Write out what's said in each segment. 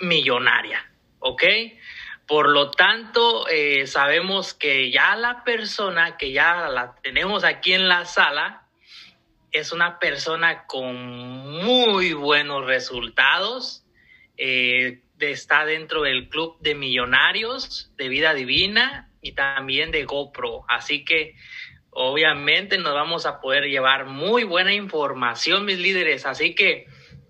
millonaria, ¿ok? Por lo tanto, eh, sabemos que ya la persona que ya la tenemos aquí en la sala es una persona con muy buenos resultados, eh, está dentro del club de millonarios de vida divina y también de GoPro. Así que obviamente nos vamos a poder llevar muy buena información, mis líderes. Así que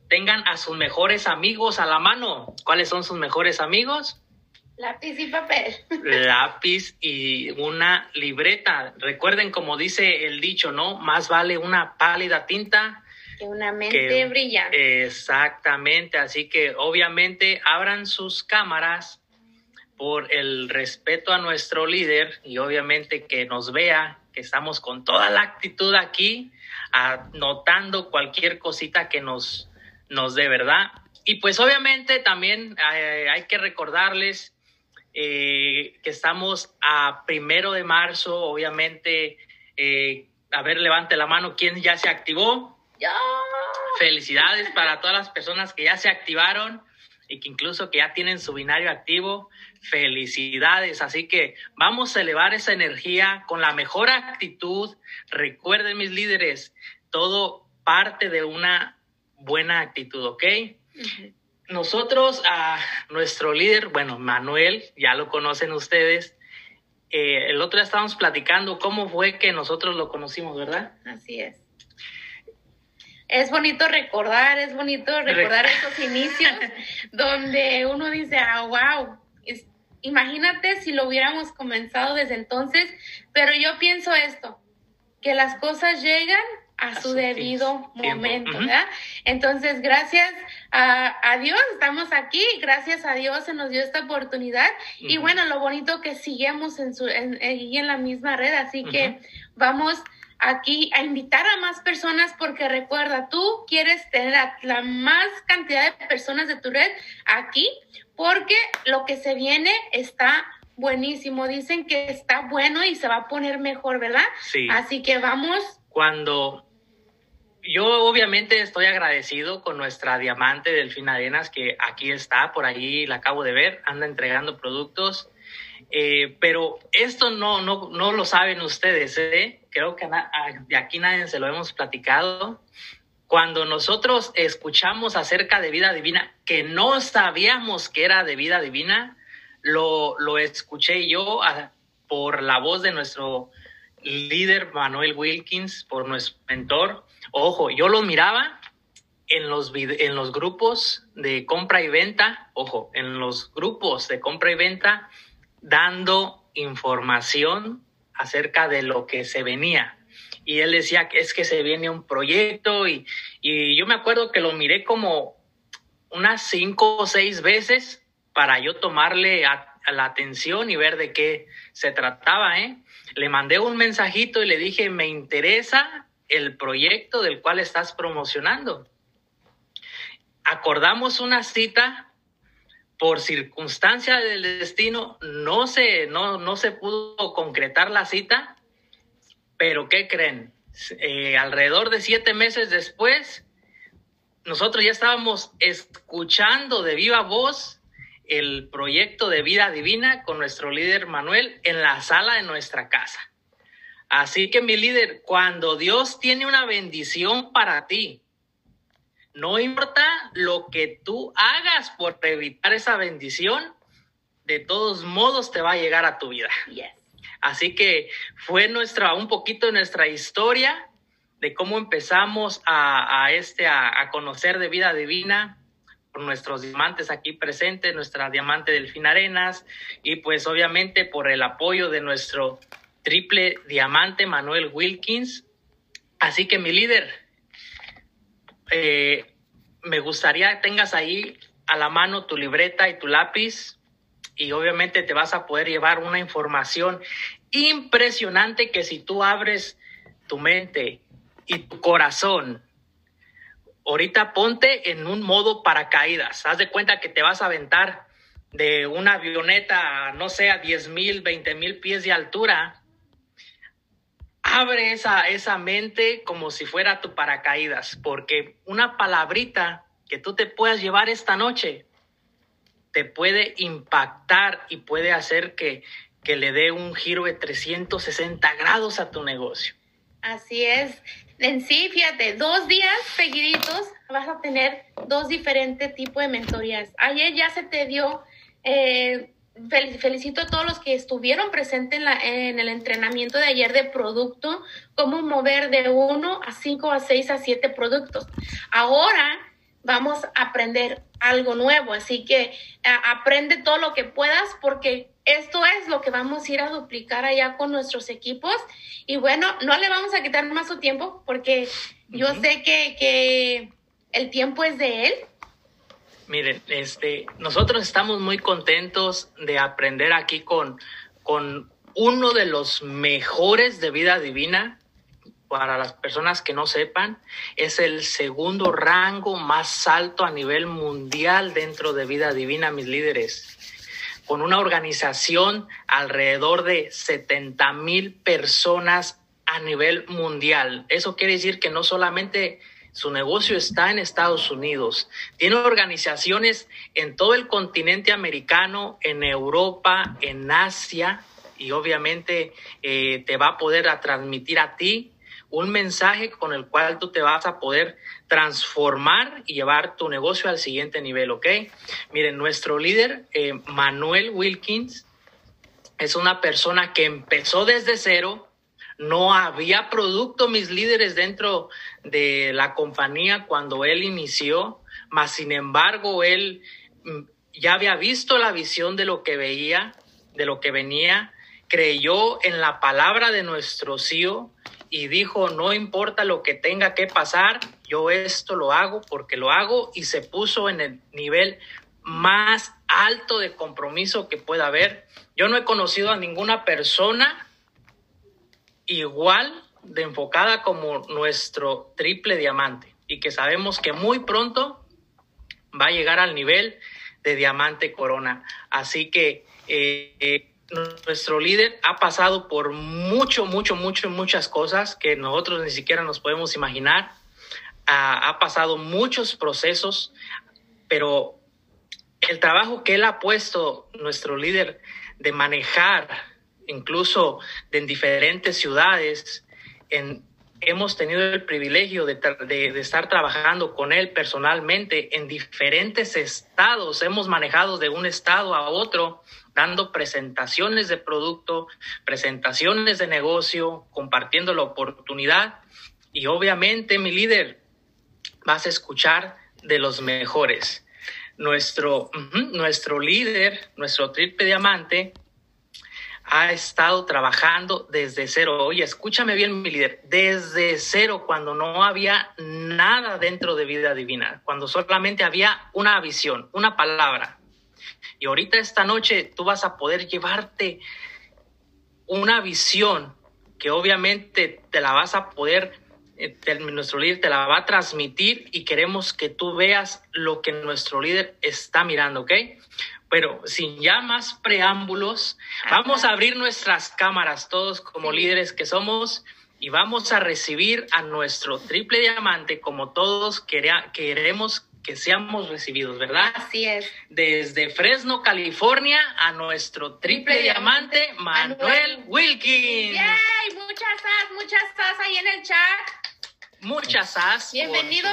tengan a sus mejores amigos a la mano. ¿Cuáles son sus mejores amigos? Lápiz y papel. Lápiz y una libreta. Recuerden, como dice el dicho, ¿no? Más vale una pálida tinta que una mente brillante. Exactamente. Así que obviamente abran sus cámaras por el respeto a nuestro líder y obviamente que nos vea que estamos con toda la actitud aquí, anotando cualquier cosita que nos, nos dé, ¿verdad? Y pues obviamente también eh, hay que recordarles eh, que estamos a primero de marzo, obviamente, eh, a ver, levante la mano, ¿quién ya se activó? Ya. Felicidades para todas las personas que ya se activaron y que incluso que ya tienen su binario activo. Felicidades. Así que vamos a elevar esa energía con la mejor actitud. Recuerden, mis líderes, todo parte de una buena actitud, ¿ok? Nosotros, a nuestro líder, bueno, Manuel, ya lo conocen ustedes. Eh, el otro día estábamos platicando cómo fue que nosotros lo conocimos, ¿verdad? Así es es bonito recordar, es bonito recordar esos inicios donde uno dice, ah, wow, imagínate si lo hubiéramos comenzado desde entonces, pero yo pienso esto, que las cosas llegan a, su, debido momento, ¿verdad? Entonces, gracias a, Dios estamos aquí, gracias a Dios se nos dio esta oportunidad y bueno, lo bonito que sigamos en, su, en, en la misma red, así que vamos aquí a invitar a más personas porque recuerda, tú quieres tener a la más cantidad de personas de tu red aquí porque lo que se viene está buenísimo. Dicen que está bueno y se va a poner mejor, ¿verdad? Sí. Así que vamos. Cuando yo obviamente estoy agradecido con nuestra diamante Delfina Arenas que aquí está, por ahí la acabo de ver, anda entregando productos. Eh, pero esto no, no, no lo saben ustedes, ¿eh? creo que de aquí nadie se lo hemos platicado. Cuando nosotros escuchamos acerca de vida divina, que no sabíamos que era de vida divina, lo, lo escuché yo por la voz de nuestro líder Manuel Wilkins, por nuestro mentor. Ojo, yo lo miraba en los, en los grupos de compra y venta, ojo, en los grupos de compra y venta, dando información acerca de lo que se venía. Y él decía que es que se viene un proyecto y, yo me acuerdo que lo miré como unas cinco o seis veces para yo tomarle la atención y ver de qué se trataba. ¿eh? Le mandé un mensajito y le dije, me interesa el proyecto del cual estás promocionando. Acordamos una cita por circunstancia del destino no se, no, no se pudo concretar la cita, pero ¿qué creen? Eh, alrededor de siete meses después, nosotros ya estábamos escuchando de viva voz el proyecto de vida divina con nuestro líder Manuel en la sala de nuestra casa. Así que mi líder, cuando Dios tiene una bendición para ti, no importa lo que tú hagas por evitar esa bendición, de todos modos te va a llegar a tu vida. Así que fue nuestra, un poquito nuestra historia de cómo empezamos a, este, a, conocer de vida divina nuestros diamantes aquí presentes, nuestra diamante Delfín Arenas, y pues obviamente por el apoyo de nuestro triple diamante Manuel Wilkins. Así que mi líder, eh, me gustaría que tengas ahí a la mano tu libreta y tu lápiz y obviamente te vas a poder llevar una información impresionante que si tú abres tu mente y tu corazón, ahorita ponte en un modo paracaídas. Haz de cuenta que te vas a aventar de una avioneta, no sé, a 10 mil, 20 mil pies de altura abre esa, esa mente como si fuera tu paracaídas, porque una palabrita que tú te puedas llevar esta noche te puede impactar y puede hacer que, que le dé un giro de 360 grados a tu negocio. Así es. En sí, fíjate, dos días seguiditos vas a tener dos diferentes tipos de mentorías. Ayer ya se te dio, eh, felicito a todos los que estuvieron presentes en, el entrenamiento de ayer de producto, cómo mover de uno a cinco, a seis, a siete productos. Ahora vamos a aprender algo nuevo, así que aprende todo lo que puedas porque esto es lo que vamos a ir a duplicar allá con nuestros equipos. Y bueno, no le vamos a quitar más su tiempo porque yo sé que, que el tiempo es de él. Miren, este, nosotros estamos muy contentos de aprender aquí con, con uno de los mejores de vida divina. Para las personas que no sepan, es el segundo rango más alto a nivel mundial dentro de vida divina, mis líderes con una organización alrededor de 70 mil personas a nivel mundial. Eso quiere decir que no solamente su negocio está en Estados Unidos. Tiene organizaciones en todo el continente americano, en Europa, en Asia y obviamente eh, te va a poder transmitir a ti un mensaje con el cual tú te vas a poder transformar y llevar tu negocio al siguiente nivel, ¿ok? Miren, nuestro líder, eh, Manuel Wilkins, es una persona que empezó desde cero, no había producto, mis líderes, dentro de la compañía cuando él inició, mas sin embargo, él mm, ya había visto la visión de lo que veía, de lo que venía, creyó en la palabra de nuestro CEO y dijo, no importa lo que tenga que pasar, yo esto lo hago porque lo hago y se puso en el nivel más alto de compromiso que pueda haber. Yo no he conocido a ninguna persona igual de enfocada como nuestro triple diamante y que sabemos que muy pronto va a llegar al nivel de diamante corona. Así que eh, nuestro líder ha pasado por mucho, mucho, mucho, muchas cosas que nosotros ni siquiera nos podemos imaginar. ha pasado muchos procesos, pero el trabajo que él ha puesto, nuestro líder, de manejar incluso en diferentes ciudades, en, hemos tenido el privilegio de, de, estar trabajando con él personalmente en diferentes estados. Hemos manejado de un estado a otro, dando presentaciones de producto, presentaciones de negocio, compartiendo la oportunidad. Y obviamente, mi líder, vas a escuchar de los mejores. Nuestro, nuestro líder, nuestro triple diamante, ha estado trabajando desde cero. Oye, escúchame bien, mi líder, desde cero, cuando no había nada dentro de vida divina, cuando solamente había una visión, una palabra. Y ahorita esta noche tú vas a poder llevarte una visión que obviamente te la vas a poder, eh, nuestro líder te la va a transmitir y queremos que tú veas lo que nuestro líder está mirando, ¿ok? Pero sin ya más preámbulos, vamos a abrir nuestras cámaras todos como líderes que somos y vamos a recibir a nuestro triple diamante como todos queremos que seamos recibidos, ¿verdad? Así es. Desde Fresno, California, a nuestro triple diamante, Manuel, Wilkins. ¡Yay! Muchas as, muchas as ahí en el chat. Muchas as. Bienvenido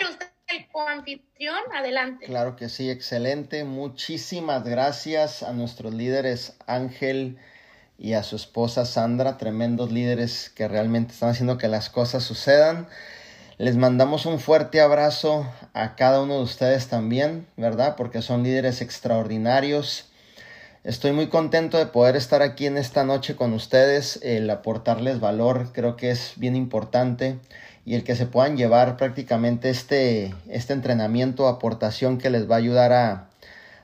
usted el coanfitrión, adelante. Claro que sí, excelente. Muchísimas gracias a nuestros líderes Ángel y a su esposa Sandra, tremendos líderes que realmente están haciendo que las cosas sucedan. Les mandamos un fuerte abrazo a cada uno de ustedes también, ¿verdad? Porque son líderes extraordinarios. Estoy muy contento de poder estar aquí en esta noche con ustedes, el aportarles valor, creo que es bien importante y el que se puedan llevar prácticamente este, este entrenamiento, aportación que les va a ayudar a,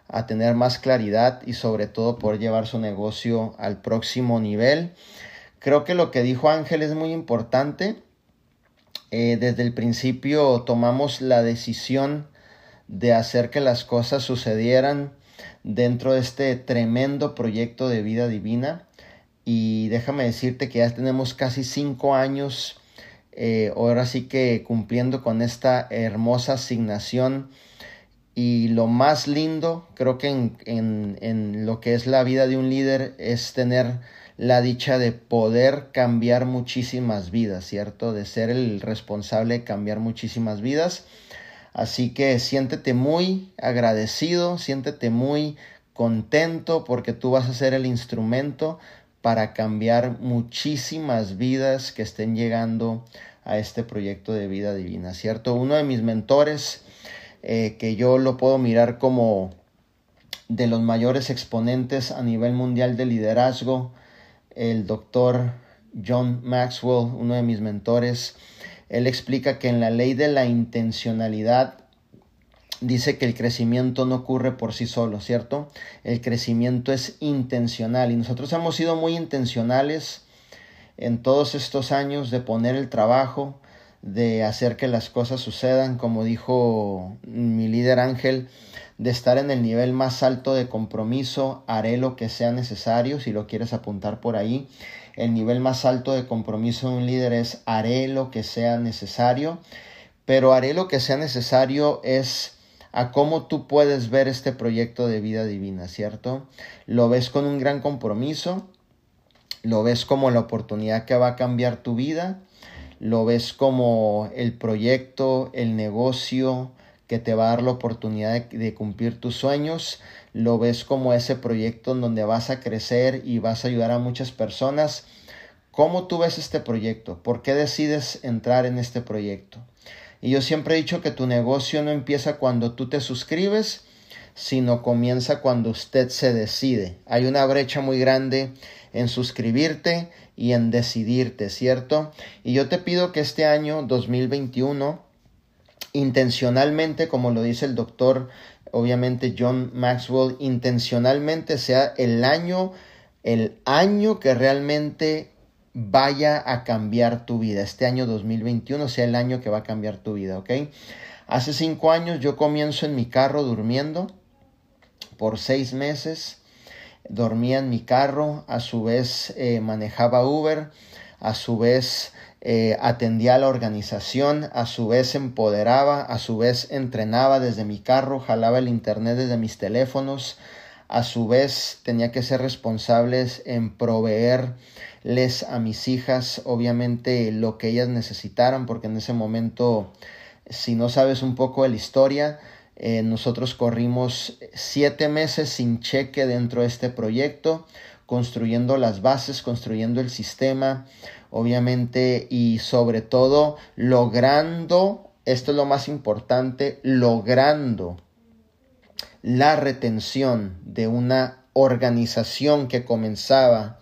a tener más claridad y sobre todo poder llevar su negocio al próximo nivel. Creo que lo que dijo Ángel es muy importante. Eh, desde el principio tomamos la decisión de hacer que las cosas sucedieran dentro de este tremendo proyecto de vida divina. Y déjame decirte que ya tenemos casi cinco años eh, ahora sí que cumpliendo con esta hermosa asignación y lo más lindo, creo que en, en, en, lo que es la vida de un líder, es tener la dicha de poder cambiar muchísimas vidas, ¿cierto? De ser el responsable de cambiar muchísimas vidas. Así que siéntete muy agradecido, siéntete muy contento porque tú vas a ser el instrumento para cambiar muchísimas vidas que estén llegando a este proyecto de vida divina, ¿cierto? Uno de mis mentores, eh, que yo lo puedo mirar como de los mayores exponentes a nivel mundial de liderazgo, el doctor John Maxwell, uno de mis mentores, él explica que en la ley de la intencionalidad dice que el crecimiento no ocurre por sí solo, ¿cierto? El crecimiento es intencional y nosotros hemos sido muy intencionales en todos estos años de poner el trabajo, de hacer que las cosas sucedan, como dijo mi líder Ángel, de estar en el nivel más alto de compromiso, haré lo que sea necesario, si lo quieres apuntar por ahí. El nivel más alto de compromiso de un líder es haré lo que sea necesario, pero haré lo que sea necesario es a cómo tú puedes ver este proyecto de vida divina, ¿cierto? Lo ves con un gran compromiso, lo ves como la oportunidad que va a cambiar tu vida, lo ves como el proyecto, el negocio que te va a dar la oportunidad de, cumplir tus sueños, lo ves como ese proyecto en donde vas a crecer y vas a ayudar a muchas personas. ¿Cómo tú ves este proyecto? ¿Por qué decides entrar en este proyecto? Y yo siempre he dicho que tu negocio no empieza cuando tú te suscribes, sino comienza cuando usted se decide. Hay una brecha muy grande en suscribirte y en decidirte, ¿cierto? Y yo te pido que este año 2021, intencionalmente, como lo dice el doctor, obviamente John Maxwell, intencionalmente sea el año, el año que realmente vaya a cambiar tu vida. Este año 2021 sea el año que va a cambiar tu vida, ¿ok? Hace cinco años yo comienzo en mi carro durmiendo por seis meses. Dormía en mi carro, a su vez eh, manejaba Uber, a su vez eh, atendía a la organización, a su vez empoderaba, a su vez entrenaba desde mi carro, jalaba el internet desde mis teléfonos, a su vez tenía que ser responsables en proveer les a mis hijas obviamente lo que ellas necesitaran porque en ese momento si no sabes un poco de la historia eh, nosotros corrimos siete meses sin cheque dentro de este proyecto construyendo las bases construyendo el sistema obviamente y sobre todo logrando esto es lo más importante logrando la retención de una organización que comenzaba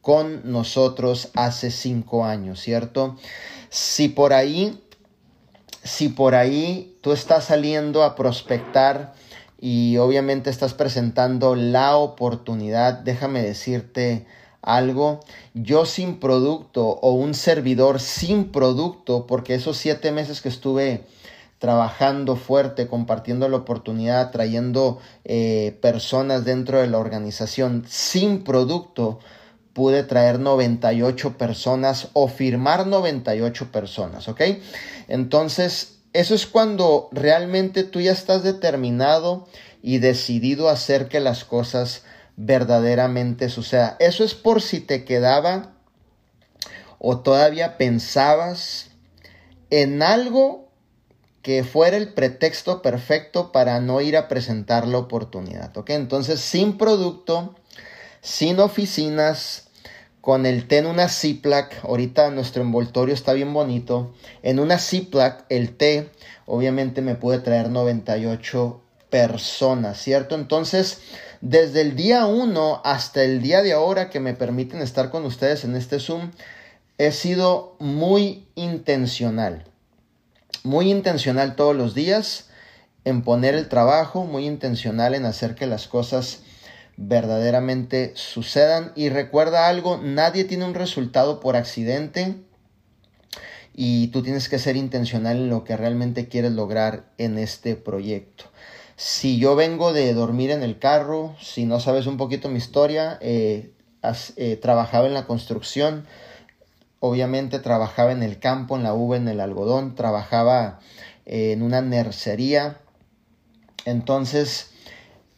con nosotros hace cinco años, ¿cierto? Si por ahí, si por ahí tú estás saliendo a prospectar y obviamente estás presentando la oportunidad, déjame decirte algo, yo sin producto o un servidor sin producto, porque esos siete meses que estuve trabajando fuerte, compartiendo la oportunidad, trayendo eh, personas dentro de la organización sin producto, pude traer 98 personas o firmar 98 personas, ¿ok? Entonces, eso es cuando realmente tú ya estás determinado y decidido a hacer que las cosas verdaderamente sucedan. Eso es por si te quedaba o todavía pensabas en algo que fuera el pretexto perfecto para no ir a presentar la oportunidad, ¿ok? Entonces, sin producto, sin oficinas, con el té en una Ziploc. Ahorita nuestro envoltorio está bien bonito. En una Ziploc, el té, obviamente me pude traer 98 personas, ¿cierto? Entonces, desde el día 1 hasta el día de ahora que me permiten estar con ustedes en este Zoom, he sido muy intencional. Muy intencional todos los días en poner el trabajo, muy intencional en hacer que las cosas verdaderamente sucedan. Y recuerda algo, nadie tiene un resultado por accidente y tú tienes que ser intencional en lo que realmente quieres lograr en este proyecto. Si yo vengo de dormir en el carro, si no sabes un poquito mi historia, eh, eh, trabajaba en la construcción, obviamente trabajaba en el campo, en la uva, en el algodón, trabajaba eh, en una nercería, Entonces,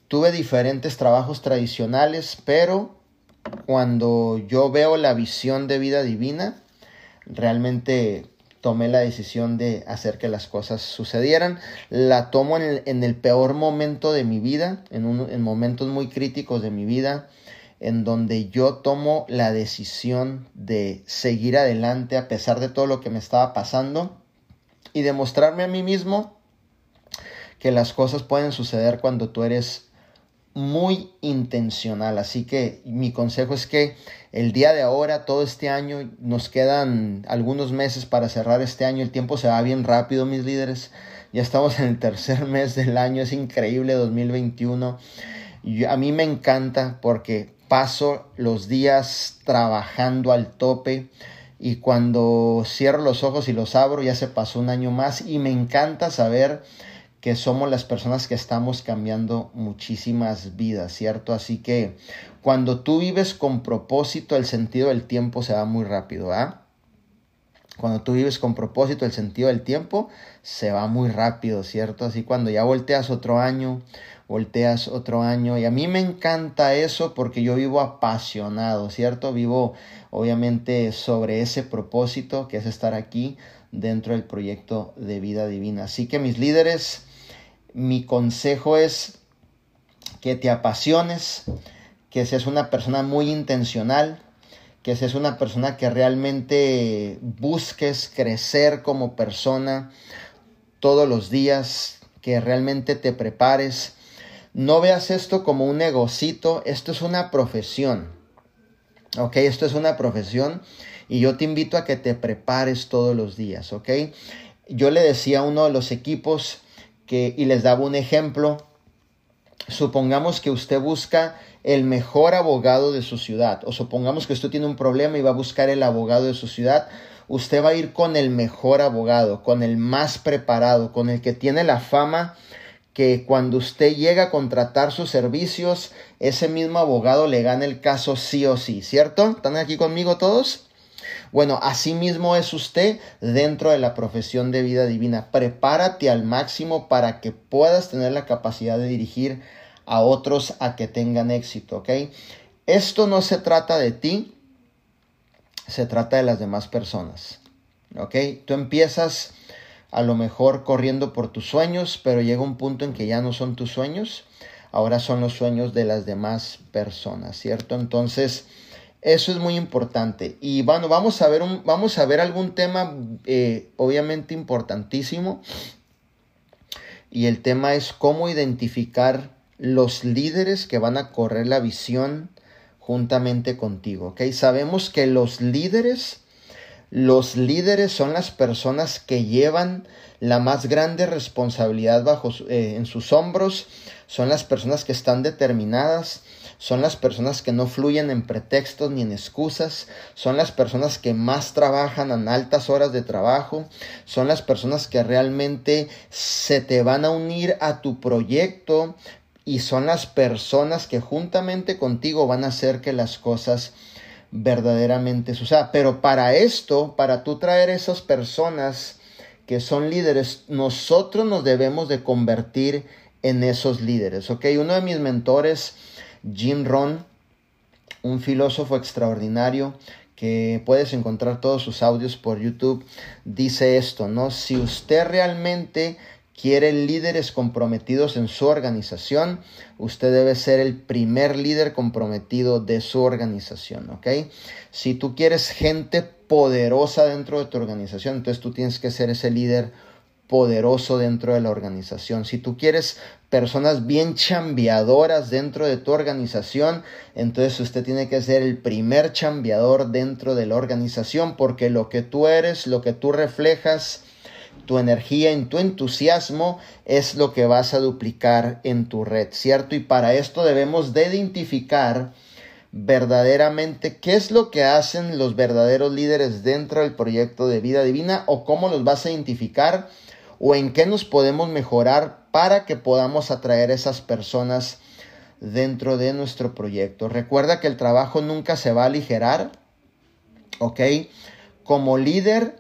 tuve diferentes trabajos tradicionales, pero cuando yo veo la visión de vida divina, realmente tomé la decisión de hacer que las cosas sucedieran. La tomo en el, peor momento de mi vida, en, en momentos muy críticos de mi vida, en donde yo tomo la decisión de seguir adelante a pesar de todo lo que me estaba pasando y demostrarme a mí mismo que las cosas pueden suceder cuando tú eres muy intencional. Así que mi consejo es que el día de ahora, todo este año, nos quedan algunos meses para cerrar este año. El tiempo se va bien rápido, mis líderes. Ya estamos en el tercer mes del año, es increíble 2021. Y a mí me encanta porque paso los días trabajando al tope y cuando cierro los ojos y los abro ya se pasó un año más y me encanta saber que somos las personas que estamos cambiando muchísimas vidas, ¿cierto? Así que cuando tú vives con propósito, el sentido del tiempo se va muy rápido, ¿ah? Cuando tú vives con propósito, el sentido del tiempo se va muy rápido, ¿cierto? Así cuando ya volteas otro año, volteas otro año. Y a mí me encanta eso porque yo vivo apasionado, ¿cierto? Vivo obviamente sobre ese propósito que es estar aquí dentro del proyecto de vida divina. Así que mis líderes, mi consejo es que te apasiones, que seas una persona muy intencional, que seas una persona que realmente busques crecer como persona todos los días, que realmente te prepares. No veas esto como un negocito, esto es una profesión. Ok, esto es una profesión y yo te invito a que te prepares todos los días, ¿ok? Yo le decía a uno de los equipos, que, y les daba un ejemplo, supongamos que usted busca el mejor abogado de su ciudad, o supongamos que usted tiene un problema y va a buscar el abogado de su ciudad, usted va a ir con el mejor abogado, con el más preparado, con el que tiene la fama que cuando usted llega a contratar sus servicios, ese mismo abogado le gana el caso sí o sí, ¿cierto? ¿Están aquí conmigo todos? Bueno, así mismo es usted dentro de la profesión de vida divina. Prepárate al máximo para que puedas tener la capacidad de dirigir a otros a que tengan éxito, ¿ok? Esto no se trata de ti, se trata de las demás personas, ¿ok? Tú empiezas a lo mejor corriendo por tus sueños, pero llega un punto en que ya no son tus sueños, ahora son los sueños de las demás personas, ¿cierto? Entonces, eso es muy importante. Y bueno, vamos a ver, un, vamos a ver algún tema eh, obviamente importantísimo. Y el tema es cómo identificar los líderes que van a correr la visión juntamente contigo. ¿ok? Sabemos que los líderes, los líderes son las personas que llevan la más grande responsabilidad bajo, eh, en sus hombros, son las personas que están determinadas, son las personas que no fluyen en pretextos ni en excusas, son las personas que más trabajan en altas horas de trabajo, son las personas que realmente se te van a unir a tu proyecto y son las personas que juntamente contigo van a hacer que las cosas verdaderamente sucedan. Pero para esto, para tú traer esas personas que son líderes, nosotros nos debemos de convertir en esos líderes, ¿ok? Uno de mis mentores, Jim Ron, un filósofo extraordinario que puedes encontrar todos sus audios por YouTube, dice esto, ¿no? Si usted realmente quiere líderes comprometidos en su organización, usted debe ser el primer líder comprometido de su organización, ¿ok? Si tú quieres gente poderosa dentro de tu organización, entonces tú tienes que ser ese líder poderoso dentro de la organización. Si tú quieres personas bien chambeadoras dentro de tu organización, entonces usted tiene que ser el primer chambeador dentro de la organización porque lo que tú eres, lo que tú reflejas, tu energía, en tu entusiasmo es lo que vas a duplicar en tu red, ¿cierto? Y para esto debemos de identificar verdaderamente qué es lo que hacen los verdaderos líderes dentro del proyecto de vida divina o cómo los vas a identificar o en qué nos podemos mejorar para que podamos atraer a esas personas dentro de nuestro proyecto. Recuerda que el trabajo nunca se va a aligerar, ¿ok? Como líder,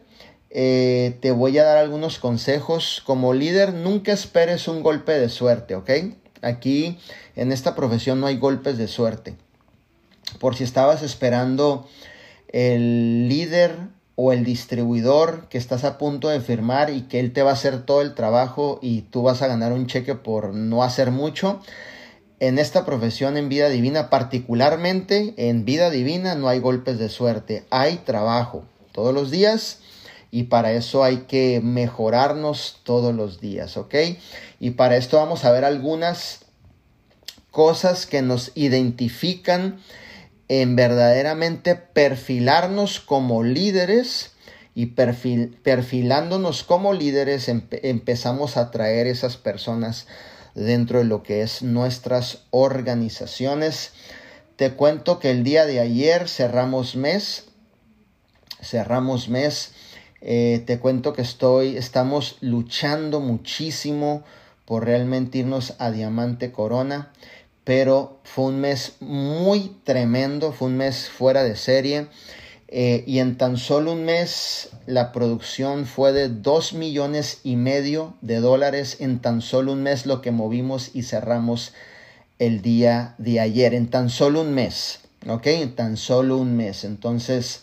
eh, te voy a dar algunos consejos. Como líder, nunca esperes un golpe de suerte, ¿ok? Aquí en esta profesión no hay golpes de suerte. Por si estabas esperando el líder o el distribuidor que estás a punto de firmar y que él te va a hacer todo el trabajo y tú vas a ganar un cheque por no hacer mucho. En esta profesión en vida divina, particularmente en vida divina, no hay golpes de suerte, hay trabajo todos los días y para eso hay que mejorarnos todos los días, ¿ok? Y para esto vamos a ver algunas cosas que nos identifican en verdaderamente perfilarnos como líderes y perfilándonos como líderes empezamos a traer esas personas dentro de lo que es nuestras organizaciones. Te cuento que el día de ayer cerramos mes, cerramos mes. Eh, te cuento que estoy, estamos luchando muchísimo por realmente irnos a Diamante Corona pero fue un mes muy tremendo, fue un mes fuera de serie. Eh, y en tan solo un mes la producción fue de 2 millones y medio de dólares en tan solo un mes lo que movimos y cerramos el día de ayer, en tan solo un mes, ¿ok? En tan solo un mes. Entonces,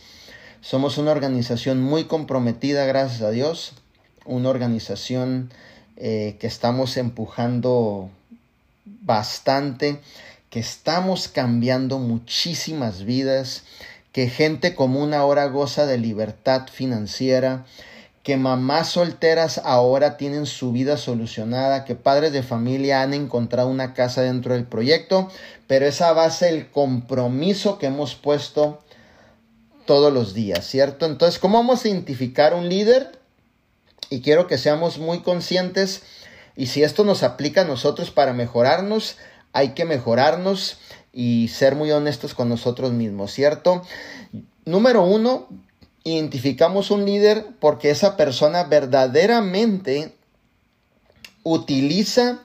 somos una organización muy comprometida, gracias a Dios, una organización eh, que estamos empujando bastante, que estamos cambiando muchísimas vidas, que gente común ahora goza de libertad financiera, que mamás solteras ahora tienen su vida solucionada, que padres de familia han encontrado una casa dentro del proyecto, pero esa base el compromiso que hemos puesto todos los días, ¿cierto? Entonces, ¿cómo vamos a identificar un líder? Y quiero que seamos muy conscientes y si esto nos aplica a nosotros para mejorarnos, hay que mejorarnos y ser muy honestos con nosotros mismos, ¿cierto? Número uno, identificamos un líder porque esa persona verdaderamente utiliza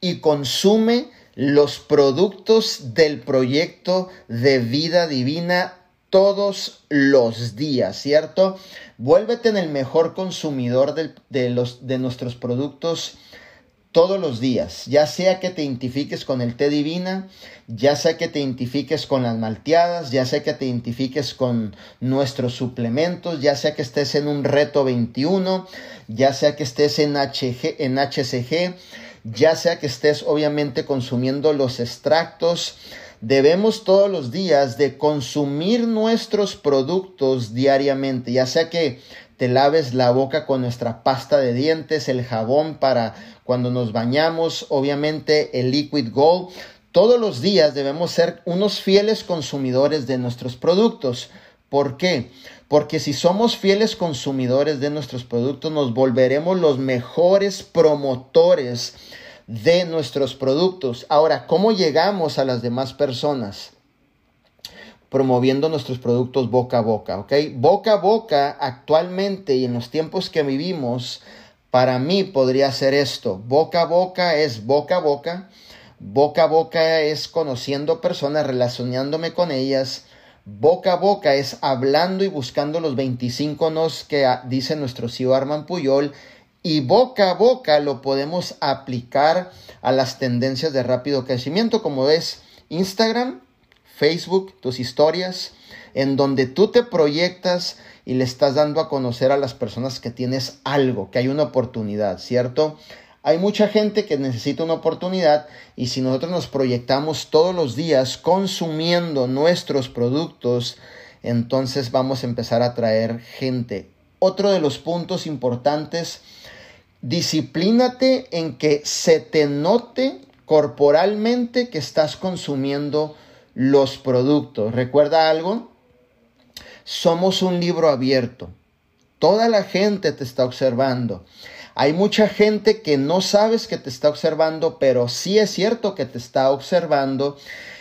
y consume los productos del proyecto de vida divina todos los días, ¿cierto? Vuélvete en el mejor consumidor de, los, de nuestros productos todos los días, ya sea que te identifiques con el té divina, ya sea que te identifiques con las malteadas, ya sea que te identifiques con nuestros suplementos, ya sea que estés en un reto 21, ya sea que estés en, HG, en HCG, ya sea que estés obviamente consumiendo los extractos, debemos todos los días de consumir nuestros productos diariamente, ya sea que te laves la boca con nuestra pasta de dientes, el jabón para cuando nos bañamos, obviamente el liquid gold. Todos los días debemos ser unos fieles consumidores de nuestros productos. ¿Por qué? Porque si somos fieles consumidores de nuestros productos, nos volveremos los mejores promotores de nuestros productos. Ahora, ¿cómo llegamos a las demás personas? Promoviendo nuestros productos boca a boca, ¿ok? Boca a boca actualmente y en los tiempos que vivimos, para mí podría ser esto. Boca a boca es boca a boca. Boca a boca es conociendo personas, relacionándome con ellas. Boca a boca es hablando y buscando los 25 nos que dice nuestro CEO Arman Puyol. Y boca a boca lo podemos aplicar a las tendencias de rápido crecimiento como es Instagram, Facebook, tus historias, en donde tú te proyectas y le estás dando a conocer a las personas que tienes algo, que hay una oportunidad, ¿cierto? Hay mucha gente que necesita una oportunidad y si nosotros nos proyectamos todos los días consumiendo nuestros productos, entonces vamos a empezar a traer gente. Otro de los puntos importantes, disciplínate en que se te note corporalmente que estás consumiendo los productos. ¿Recuerda algo? Somos un libro abierto. Toda la gente te está observando. Hay mucha gente que no sabes que te está observando, pero sí es cierto que te está observando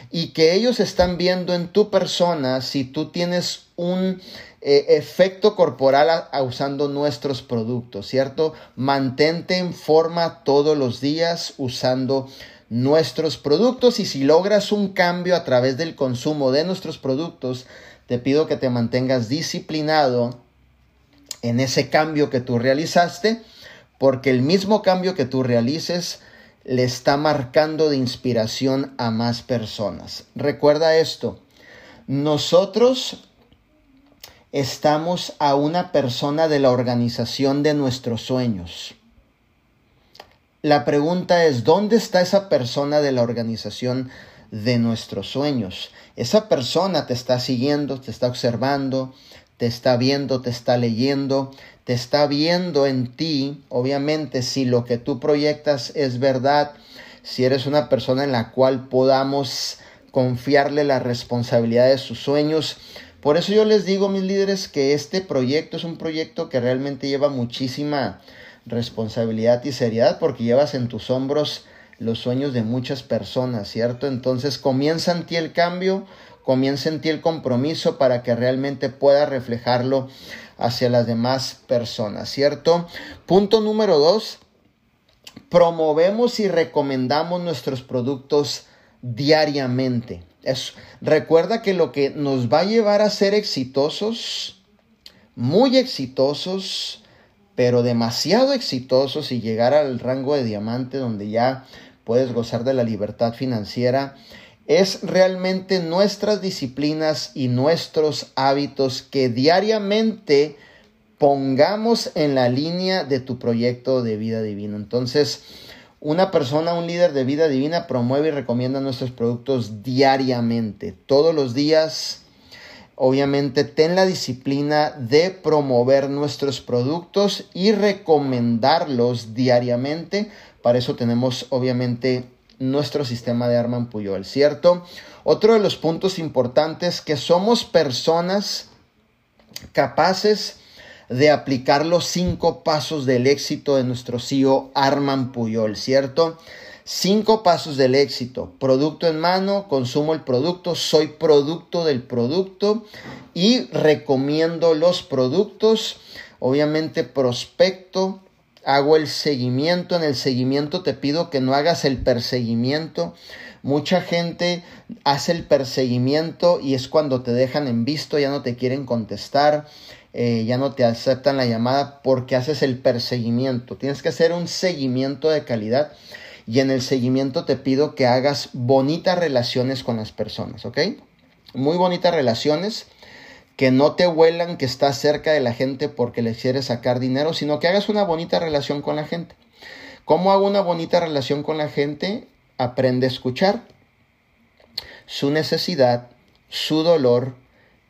y que ellos están viendo en tu persona si tú tienes un eh, efecto corporal usando nuestros productos, ¿cierto? Mantente en forma todos los días usando nuestros productos y si logras un cambio a través del consumo de nuestros productos, te pido que te mantengas disciplinado en ese cambio que tú realizaste, porque el mismo cambio que tú realices le está marcando de inspiración a más personas. Recuerda esto, nosotros estamos a una persona de la organización de nuestros sueños. La pregunta es, ¿dónde está esa persona de la organización de nuestros sueños? Esa persona te está siguiendo, te está observando, te está viendo, te está leyendo, te está viendo en ti, obviamente si lo que tú proyectas es verdad, si eres una persona en la cual podamos confiarle la responsabilidad de sus sueños. Por eso yo les digo, mis líderes, que este proyecto es un proyecto que realmente lleva muchísima responsabilidad y seriedad porque llevas en tus hombros los sueños de muchas personas, ¿cierto? Entonces comienza en ti el cambio, comienza en ti el compromiso para que realmente pueda reflejarlo hacia las demás personas, ¿cierto? Punto número dos, promovemos y recomendamos nuestros productos diariamente. Es, recuerda que lo que nos va a llevar a ser exitosos, muy exitosos, pero demasiado exitosos y llegar al rango de diamante donde ya puedes gozar de la libertad financiera, es realmente nuestras disciplinas y nuestros hábitos que diariamente pongamos en la línea de tu proyecto de vida divina. Entonces, una persona, un líder de vida divina promueve y recomienda nuestros productos diariamente, todos los días. Obviamente, ten la disciplina de promover nuestros productos y recomendarlos diariamente. Para eso tenemos, obviamente, nuestro sistema de Arman Puyol, ¿cierto? Otro de los puntos importantes que somos personas capaces de aplicar los cinco pasos del éxito de nuestro CEO Arman Puyol, ¿cierto? Cinco pasos del éxito. Producto en mano, consumo el producto, soy producto del producto y recomiendo los productos. Obviamente prospecto, hago el seguimiento. En el seguimiento te pido que no hagas el perseguimiento. Mucha gente hace el perseguimiento y es cuando te dejan en visto, ya no te quieren contestar, eh, ya no te aceptan la llamada porque haces el perseguimiento. Tienes que hacer un seguimiento de calidad y en el seguimiento te pido que hagas bonitas relaciones con las personas, ¿ok? Muy bonitas relaciones que no te huelan que estás cerca de la gente porque les quieres sacar dinero, sino que hagas una bonita relación con la gente. ¿Cómo hago una bonita relación con la gente? Aprende a escuchar su necesidad, su dolor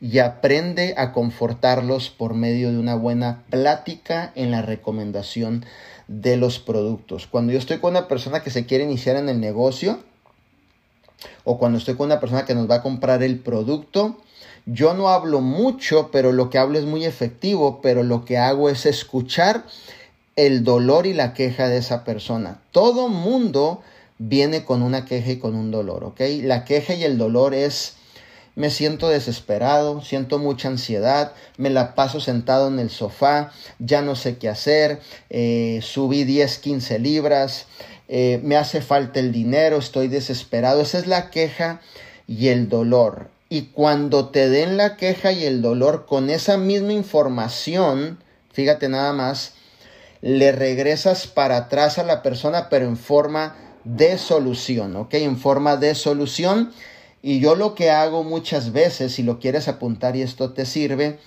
y aprende a confortarlos por medio de una buena plática en la recomendación de los productos. Cuando yo estoy con una persona que se quiere iniciar en el negocio o cuando estoy con una persona que nos va a comprar el producto, yo no hablo mucho, pero lo que hablo es muy efectivo, pero lo que hago es escuchar el dolor y la queja de esa persona. Todo mundo viene con una queja y con un dolor, ¿ok? La queja y el dolor es, me siento desesperado, siento mucha ansiedad, me la paso sentado en el sofá, ya no sé qué hacer, eh, subí 10, 15 libras, eh, me hace falta el dinero, estoy desesperado. Esa es la queja y el dolor. Y cuando te den la queja y el dolor con esa misma información, fíjate nada más, le regresas para atrás a la persona, pero en forma de solución, ¿ok? En forma de solución. Y yo lo que hago muchas veces, si lo quieres apuntar y esto te sirve,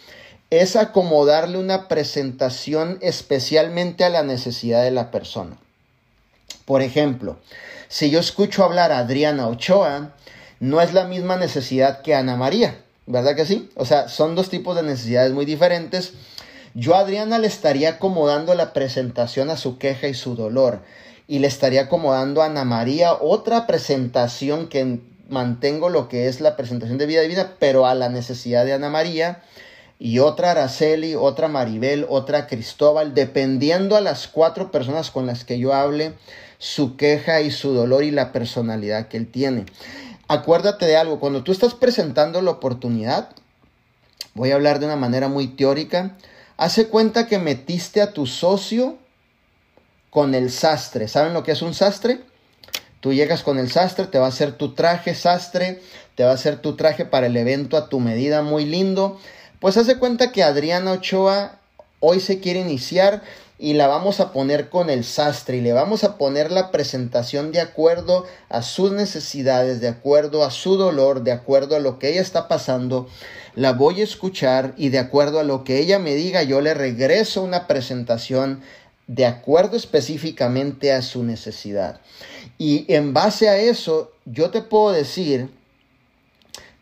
es acomodarle una presentación especialmente a la necesidad de la persona. Por ejemplo, si yo escucho hablar a Adriana Ochoa, no es la misma necesidad que Ana María, ¿verdad que sí? O sea, son dos tipos de necesidades muy diferentes. Yo a Adriana le estaría acomodando la presentación a su queja y su dolor y le estaría acomodando a Ana María otra presentación que mantengo lo que es la presentación de vida divina, pero a la necesidad de Ana María y otra Araceli, otra Maribel, otra Cristóbal, dependiendo a las cuatro personas con las que yo hable, su queja y su dolor y la personalidad que él tiene acuérdate de algo, cuando tú estás presentando la oportunidad, voy a hablar de una manera muy teórica, hace cuenta que metiste a tu socio con el sastre. ¿Saben lo que es un sastre? Tú llegas con el sastre, te va a hacer tu traje sastre, te va a hacer tu traje para el evento a tu medida muy lindo. Pues hace cuenta que Adriana Ochoa hoy se quiere iniciar y la vamos a poner con el sastre y le vamos a poner la presentación de acuerdo a sus necesidades, de acuerdo a su dolor, de acuerdo a lo que ella está pasando. La voy a escuchar y de acuerdo a lo que ella me diga, yo le regreso una presentación de acuerdo específicamente a su necesidad. Y en base a eso, yo te puedo decir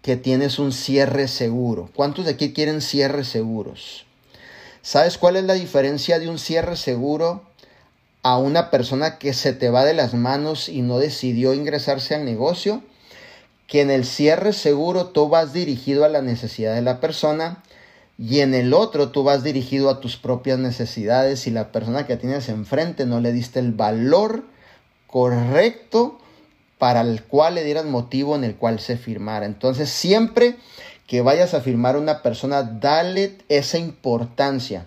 que tienes un cierre seguro. ¿Cuántos de aquí quieren cierres seguros? ¿Sabes cuál es la diferencia de un cierre seguro a una persona que se te va de las manos y no decidió ingresarse al negocio? Que en el cierre seguro tú vas dirigido a la necesidad de la persona y en el otro tú vas dirigido a tus propias necesidades y la persona que tienes enfrente no le diste el valor correcto para el cual le dieras motivo en el cual se firmara. Entonces siempre que vayas a firmar una persona, dale esa importancia.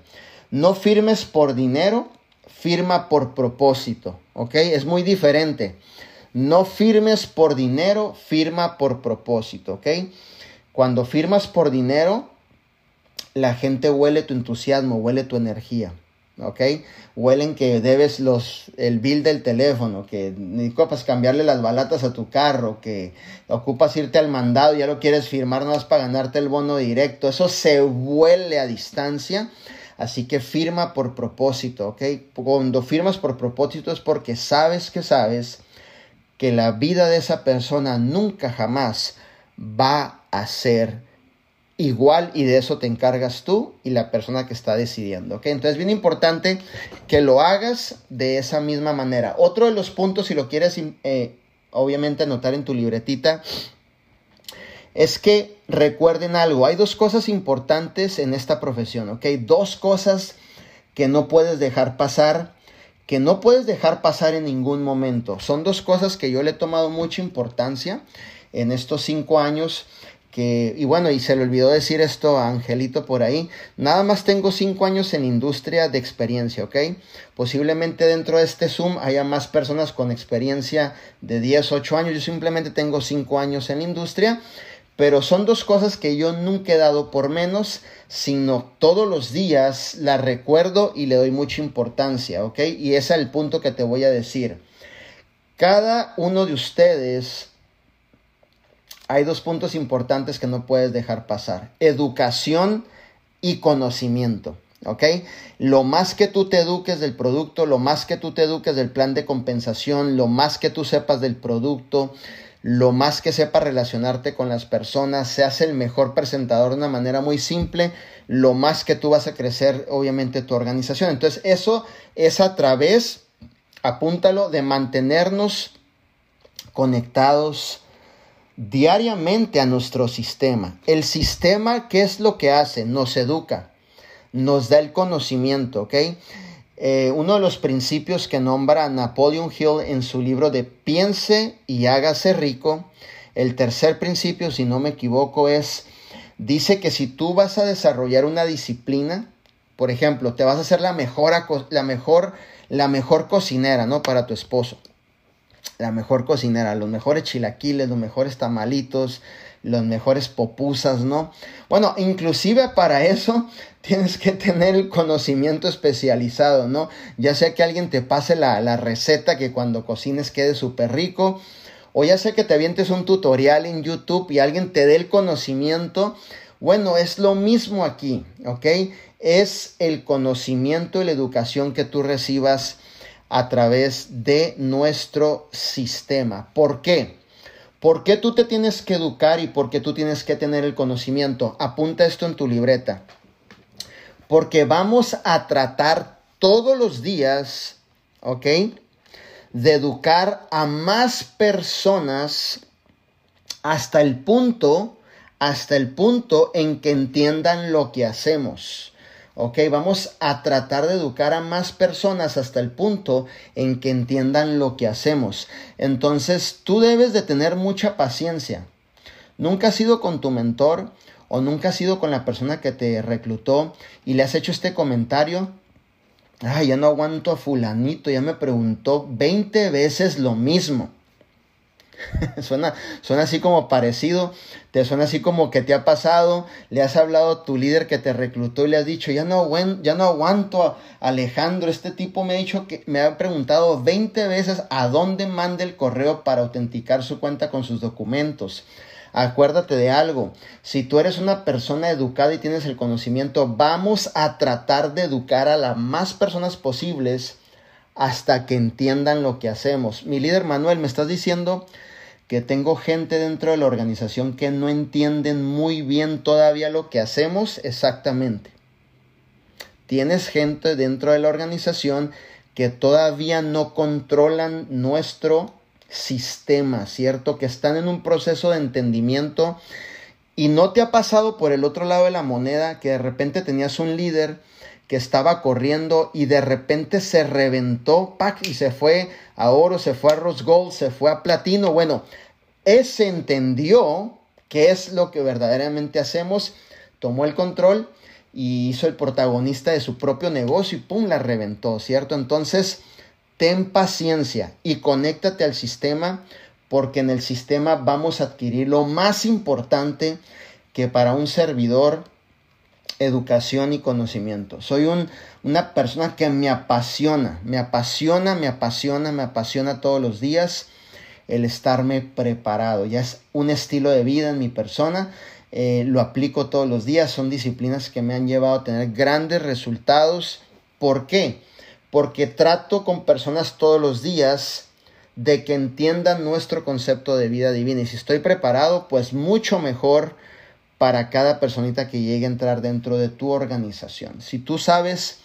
No firmes por dinero, firma por propósito, ¿ok? Es muy diferente. No firmes por dinero, firma por propósito, ¿ok? Cuando firmas por dinero, la gente huele tu entusiasmo, huele tu energía. ¿Ok? Huelen que debes los, el bill del teléfono, que ocupas cambiarle las balatas a tu carro, que ocupas irte al mandado ya lo quieres firmar no vas para ganarte el bono directo. Eso se huele a distancia. Así que firma por propósito, ¿ok? Cuando firmas por propósito es porque sabes que sabes que la vida de esa persona nunca jamás va a ser igual y de eso te encargas tú y la persona que está decidiendo. ¿ok? Entonces, bien importante que lo hagas de esa misma manera. Otro de los puntos, si lo quieres eh, obviamente anotar en tu libretita, es que recuerden algo. Hay dos cosas importantes en esta profesión. Dos cosas que no puedes dejar pasar, que no puedes dejar pasar en ningún momento. Son dos cosas que yo le he tomado mucha importancia en estos cinco años y bueno, y se le olvidó decir esto a Angelito por ahí, nada más tengo cinco años en industria de experiencia, ¿ok? Posiblemente dentro de este Zoom haya más personas con experiencia de 10, 8 años, yo simplemente tengo cinco años en industria, pero son dos cosas que yo nunca he dado por menos, sino todos los días la recuerdo y le doy mucha importancia, ¿ok? Y ese es el punto que te voy a decir. Cada uno de ustedes hay dos puntos importantes que no puedes dejar pasar. Educación y conocimiento. ¿Ok? Lo más que tú te eduques del producto, lo más que tú te eduques del plan de compensación, lo más que tú sepas del producto, lo más que sepas relacionarte con las personas, seas el mejor presentador de una manera muy simple, lo más que tú vas a crecer, obviamente, tu organización. Entonces, eso es a través, apúntalo, de mantenernos conectados, diariamente a nuestro sistema. El sistema, ¿qué es lo que hace? Nos educa, nos da el conocimiento, ¿ok? Eh, uno de los principios que nombra Napoleon Hill en su libro de Piense y hágase rico, el tercer principio, si no me equivoco, es, dice que si tú vas a desarrollar una disciplina, por ejemplo, te vas a hacer la mejor, la mejor, la mejor cocinera, ¿no? Para tu esposo la mejor cocinera, los mejores chilaquiles, los mejores tamalitos, los mejores popusas, ¿no? Bueno, inclusive para eso tienes que tener el conocimiento especializado, ¿no? Ya sea que alguien te pase la, la receta que cuando cocines quede súper rico, o ya sea que te avientes un tutorial en YouTube y alguien te dé el conocimiento. Bueno, es lo mismo aquí, ¿ok? Es el conocimiento y la educación que tú recibas a través de nuestro sistema. ¿Por qué? ¿Por qué tú te tienes que educar y por qué tú tienes que tener el conocimiento? Apunta esto en tu libreta. Porque vamos a tratar todos los días, ¿ok? De educar a más personas hasta el punto, hasta el punto en que entiendan lo que hacemos. Ok, vamos a tratar de educar a más personas hasta el punto en que entiendan lo que hacemos. Entonces, tú debes de tener mucha paciencia. Nunca has sido con tu mentor o nunca has sido con la persona que te reclutó y le has hecho este comentario. Ay, ya no aguanto a fulanito, ya me preguntó 20 veces lo mismo. suena, suena así como parecido, te suena así como que te ha pasado, le has hablado a tu líder que te reclutó y le has dicho, ya no, ya no aguanto a Alejandro, este tipo me ha dicho que me ha preguntado 20 veces a dónde manda el correo para autenticar su cuenta con sus documentos. Acuérdate de algo, si tú eres una persona educada y tienes el conocimiento, vamos a tratar de educar a las más personas posibles hasta que entiendan lo que hacemos. Mi líder Manuel, me estás diciendo que tengo gente dentro de la organización que no entienden muy bien todavía lo que hacemos exactamente. Tienes gente dentro de la organización que todavía no controlan nuestro sistema, ¿cierto? Que están en un proceso de entendimiento y no te ha pasado por el otro lado de la moneda que de repente tenías un líder que estaba corriendo y de repente se reventó, pack, y se fue a oro, se fue a rose gold, se fue a platino. Bueno, ese entendió qué es lo que verdaderamente hacemos, tomó el control y hizo el protagonista de su propio negocio y pum, la reventó, ¿cierto? Entonces, ten paciencia y conéctate al sistema porque en el sistema vamos a adquirir lo más importante que para un servidor, educación y conocimiento. Soy un, una persona que me apasiona, me apasiona, me apasiona, me apasiona todos los días el estarme preparado. Ya es un estilo de vida en mi persona. Eh, lo aplico todos los días. Son disciplinas que me han llevado a tener grandes resultados. ¿Por qué? porque trato con personas todos los días de que entiendan nuestro concepto de vida divina. Y si estoy preparado, pues mucho mejor para cada personita que llegue a entrar dentro de tu organización. Si tú sabes,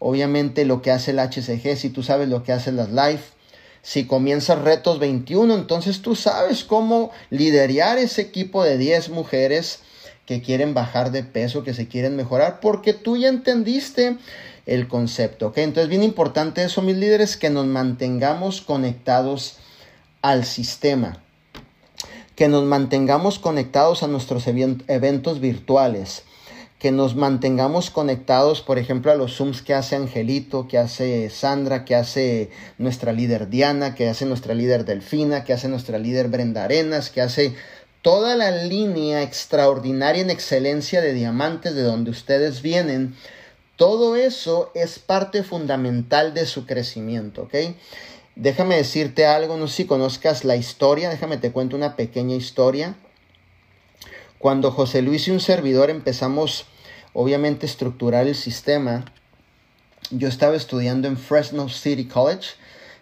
obviamente, lo que hace el HCG, si tú sabes lo que hace las Life, si comienzas retos 21, entonces tú sabes cómo liderar ese equipo de 10 mujeres que quieren bajar de peso, que se quieren mejorar, porque tú ya entendiste el concepto. ¿ok? Entonces, bien importante eso, mis líderes, que nos mantengamos conectados al sistema, que nos mantengamos conectados a nuestros eventos virtuales, que nos mantengamos conectados, por ejemplo, a los Zooms que hace Angelito, que hace Sandra, que hace nuestra líder Diana, que hace nuestra líder Delfina, que hace nuestra líder Brenda Arenas, que hace toda la línea extraordinaria en excelencia de diamantes de donde ustedes vienen todo eso es parte fundamental de su crecimiento, ¿ok? Déjame decirte algo, no sé si conozcas la historia, déjame te cuento una pequeña historia. Cuando José Luis y un servidor empezamos, obviamente, estructurar el sistema, yo estaba estudiando en Fresno City College,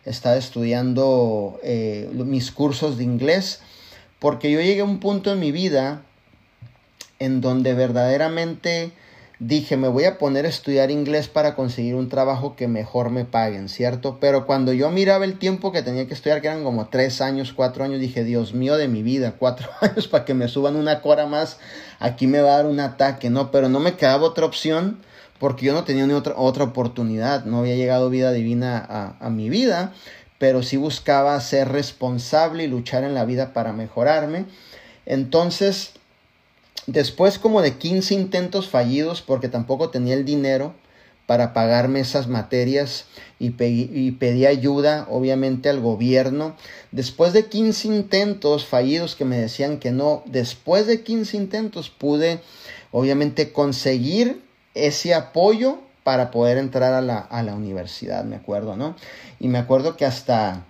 estaba estudiando eh, mis cursos de inglés, porque yo llegué a un punto en mi vida en donde verdaderamente dije, me voy a poner a estudiar inglés para conseguir un trabajo que mejor me paguen, ¿cierto? Pero cuando yo miraba el tiempo que tenía que estudiar, que eran como tres años, cuatro años, dije, Dios mío de mi vida, cuatro años para que me suban una cora más, aquí me va a dar un ataque, ¿no? Pero no me quedaba otra opción porque yo no tenía ni otra, otra oportunidad, no había llegado vida divina a, a mi vida, pero sí buscaba ser responsable y luchar en la vida para mejorarme. Entonces, Después como de 15 intentos fallidos porque tampoco tenía el dinero para pagarme esas materias y, pedí ayuda obviamente al gobierno. Después de 15 intentos fallidos que me decían que no, después de 15 intentos pude obviamente conseguir ese apoyo para poder entrar a la, a la universidad, me acuerdo, ¿no? Y me acuerdo que hasta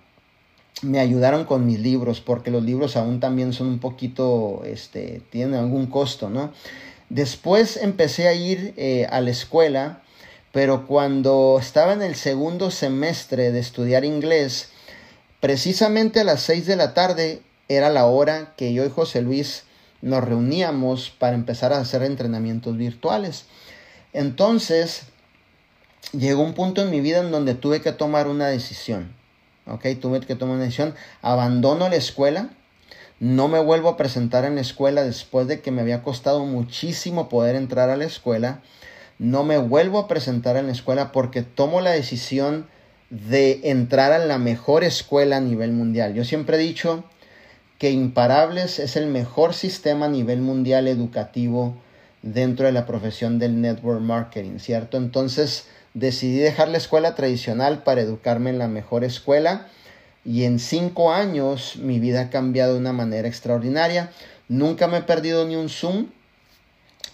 me ayudaron con mis libros, porque los libros aún también son un poquito, este, tienen algún costo, ¿no? Después empecé a ir eh, a la escuela, pero cuando estaba en el segundo semestre de estudiar inglés, precisamente a las seis de la tarde era la hora que yo y José Luis nos reuníamos para empezar a hacer entrenamientos virtuales. Entonces, llegó un punto en mi vida en donde tuve que tomar una decisión ok, tuve que tomar una decisión, abandono la escuela, no me vuelvo a presentar en la escuela después de que me había costado muchísimo poder entrar a la escuela, no me vuelvo a presentar en la escuela porque tomo la decisión de entrar a la mejor escuela a nivel mundial. Yo siempre he dicho que Imparables es el mejor sistema a nivel mundial educativo dentro de la profesión del network marketing, ¿cierto? Entonces, decidí dejar la escuela tradicional para educarme en la mejor escuela. y en cinco años mi vida ha cambiado de una manera extraordinaria. Nunca me he perdido ni un Zoom.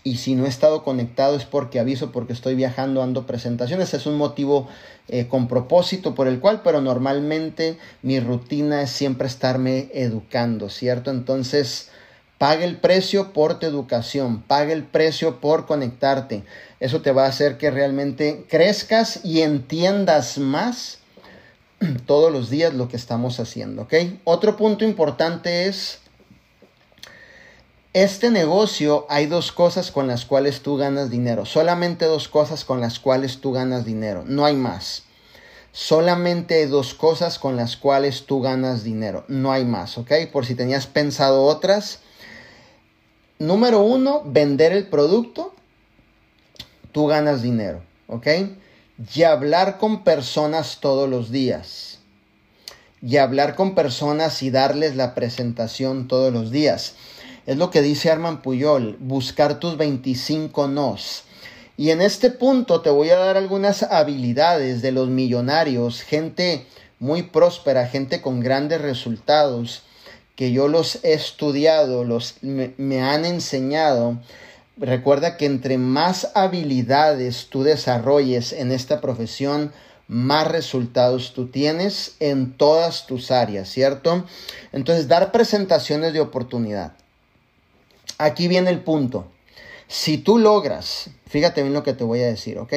Y si no he estado conectado es porque aviso, porque estoy viajando, ando presentaciones. Es un motivo eh, con propósito por el cual, pero normalmente mi rutina es siempre estarme educando, ¿cierto? Entonces, pague el precio por tu educación, pague el precio por conectarte. Eso te va a hacer que realmente crezcas y entiendas más todos los días lo que estamos haciendo, ¿ok? Otro punto importante es, este negocio hay dos cosas con las cuales tú ganas dinero, solamente dos cosas con las cuales tú ganas dinero, no hay más. Solamente dos cosas con las cuales tú ganas dinero, no hay más, ¿ok? Por si tenías pensado otras. Número uno, vender el producto, tú ganas dinero, ¿ok? y hablar con personas todos los días. Y hablar con personas y darles la presentación todos los días. Es lo que dice Arman Puyol, buscar tus 25 nos. Y en este punto te voy a dar algunas habilidades de los millonarios, gente muy próspera, gente con grandes resultados, que yo los he estudiado, los me, me han enseñado Recuerda que entre más habilidades tú desarrolles en esta profesión, más resultados tú tienes en todas tus áreas, ¿cierto? Entonces, dar presentaciones de oportunidad. Aquí viene el punto. Si tú logras, fíjate bien lo que te voy a decir, ¿ok?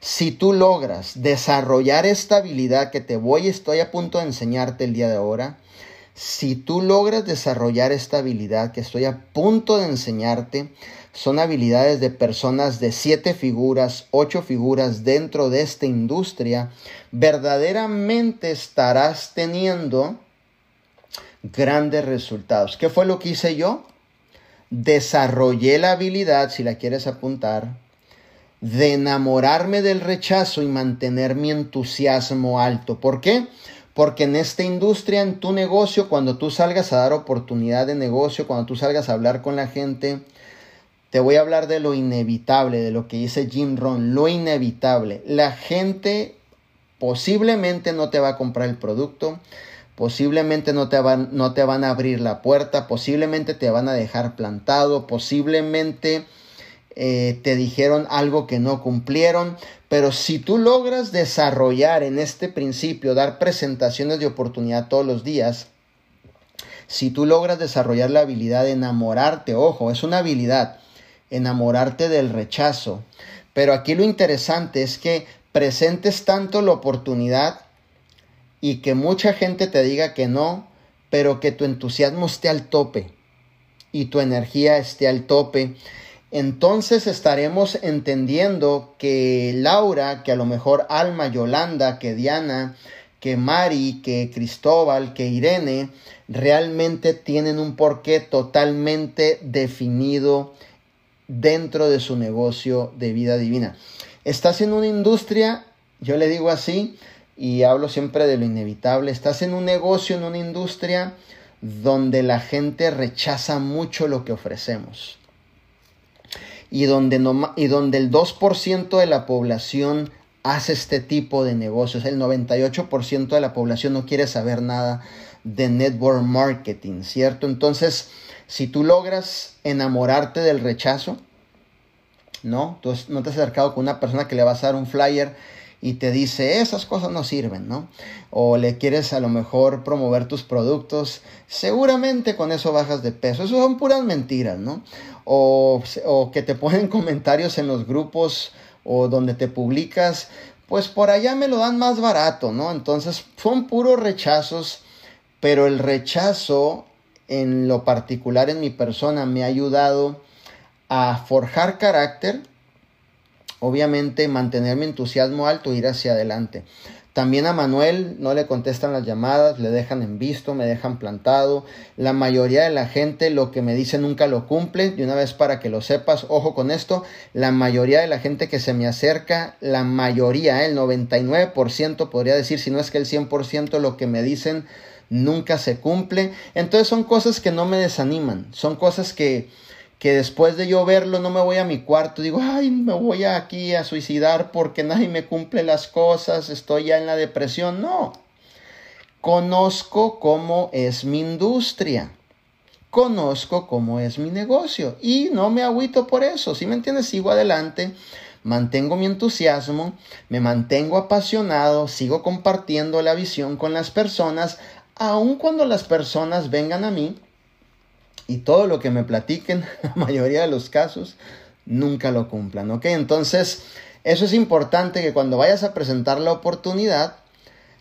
Si tú logras desarrollar esta habilidad que te voy, estoy a punto de enseñarte el día de ahora, si tú logras desarrollar esta habilidad que estoy a punto de enseñarte, son habilidades de personas de siete figuras, ocho figuras dentro de esta industria, verdaderamente estarás teniendo grandes resultados. ¿Qué fue lo que hice yo? Desarrollé la habilidad, si la quieres apuntar, de enamorarme del rechazo y mantener mi entusiasmo alto. ¿Por qué? Porque en esta industria, en tu negocio, cuando tú salgas a dar oportunidad de negocio, cuando tú salgas a hablar con la gente, te voy a hablar de lo inevitable, de lo que dice Jim Rohn, lo inevitable. La gente posiblemente no te va a comprar el producto, posiblemente no te, van, no te van a abrir la puerta, posiblemente te van a dejar plantado, posiblemente eh, te dijeron algo que no cumplieron, pero si tú logras desarrollar en este principio, dar presentaciones de oportunidad todos los días, si tú logras desarrollar la habilidad de enamorarte, ojo, es una habilidad, enamorarte del rechazo. Pero aquí lo interesante es que presentes tanto la oportunidad y que mucha gente te diga que no, pero que tu entusiasmo esté al tope y tu energía esté al tope. Entonces estaremos entendiendo que Laura, que a lo mejor Alma, Yolanda, que Diana, que Mari, que Cristóbal, que Irene, realmente tienen un porqué totalmente definido dentro de su negocio de vida divina. Estás en una industria, yo le digo así, y hablo siempre de lo inevitable, estás en un negocio, en una industria donde la gente rechaza mucho lo que ofrecemos. Y donde, no, y donde el 2% de la población hace este tipo de negocios. El 98% de la población no quiere saber nada de network marketing, ¿cierto? Entonces, si tú logras enamorarte del rechazo, ¿no? Tú no te has acercado con una persona que le vas a dar un flyer y te dice esas cosas no sirven, ¿no? O le quieres a lo mejor promover tus productos, seguramente con eso bajas de peso. Eso son puras mentiras, ¿no? O, o que te ponen comentarios en los grupos o donde te publicas, pues por allá me lo dan más barato, ¿no? Entonces son puros rechazos, pero el rechazo en lo particular en mi persona me ha ayudado a forjar carácter, obviamente mantener mi entusiasmo alto, ir hacia adelante. También a Manuel no le contestan las llamadas, le dejan en visto, me dejan plantado. La mayoría de la gente lo que me dice nunca lo cumple. Y una vez para que lo sepas, ojo con esto, la mayoría de la gente que se me acerca, la mayoría, el 99% podría decir, si no es que el 100% lo que me dicen nunca se cumple. Entonces son cosas que no me desaniman, son cosas que, que después de yo verlo no me voy a mi cuarto, digo, ay, me voy aquí a suicidar porque nadie me cumple las cosas, estoy ya en la depresión. No. conozco cómo es mi industria, conozco cómo es mi negocio y no me agüito por eso, si me entiendes, sigo adelante, mantengo mi entusiasmo, me mantengo apasionado, sigo compartiendo la visión con las personas, aun cuando las personas vengan a mí y todo lo que me platiquen, la mayoría de los casos, nunca lo cumplan, ¿ok? Entonces, eso es importante que cuando vayas a presentar la oportunidad,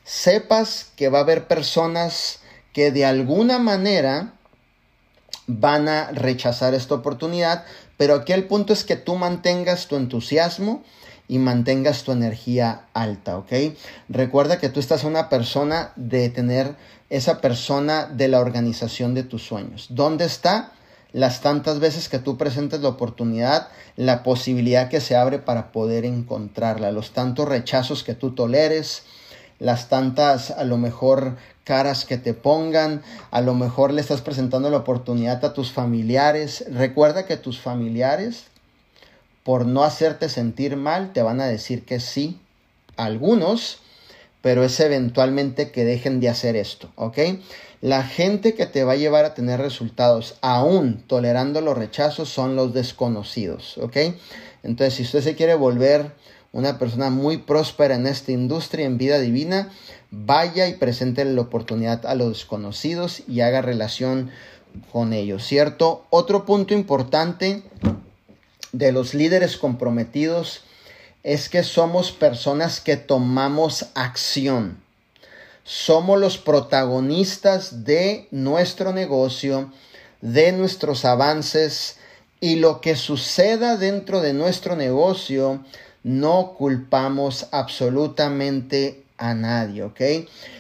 sepas que va a haber personas que de alguna manera van a rechazar esta oportunidad, pero aquí el punto es que tú mantengas tu entusiasmo y mantengas tu energía alta, ¿ok? Recuerda que tú estás una persona de tener esa persona de la organización de tus sueños. ¿Dónde está? Las tantas veces que tú presentes la oportunidad, la posibilidad que se abre para poder encontrarla, los tantos rechazos que tú toleres, las tantas a lo mejor caras que te pongan, a lo mejor le estás presentando la oportunidad a tus familiares. Recuerda que tus familiares, por no hacerte sentir mal, te van a decir que sí. Algunos, pero es eventualmente que dejen de hacer esto, ¿ok? La gente que te va a llevar a tener resultados, aún tolerando los rechazos, son los desconocidos, ¿ok? Entonces, si usted se quiere volver una persona muy próspera en esta industria, en vida divina, vaya y presente la oportunidad a los desconocidos y haga relación con ellos, ¿cierto? Otro punto importante de los líderes comprometidos es que somos personas que tomamos acción. Somos los protagonistas de nuestro negocio, de nuestros avances y lo que suceda dentro de nuestro negocio no culpamos absolutamente a nadie, ¿ok?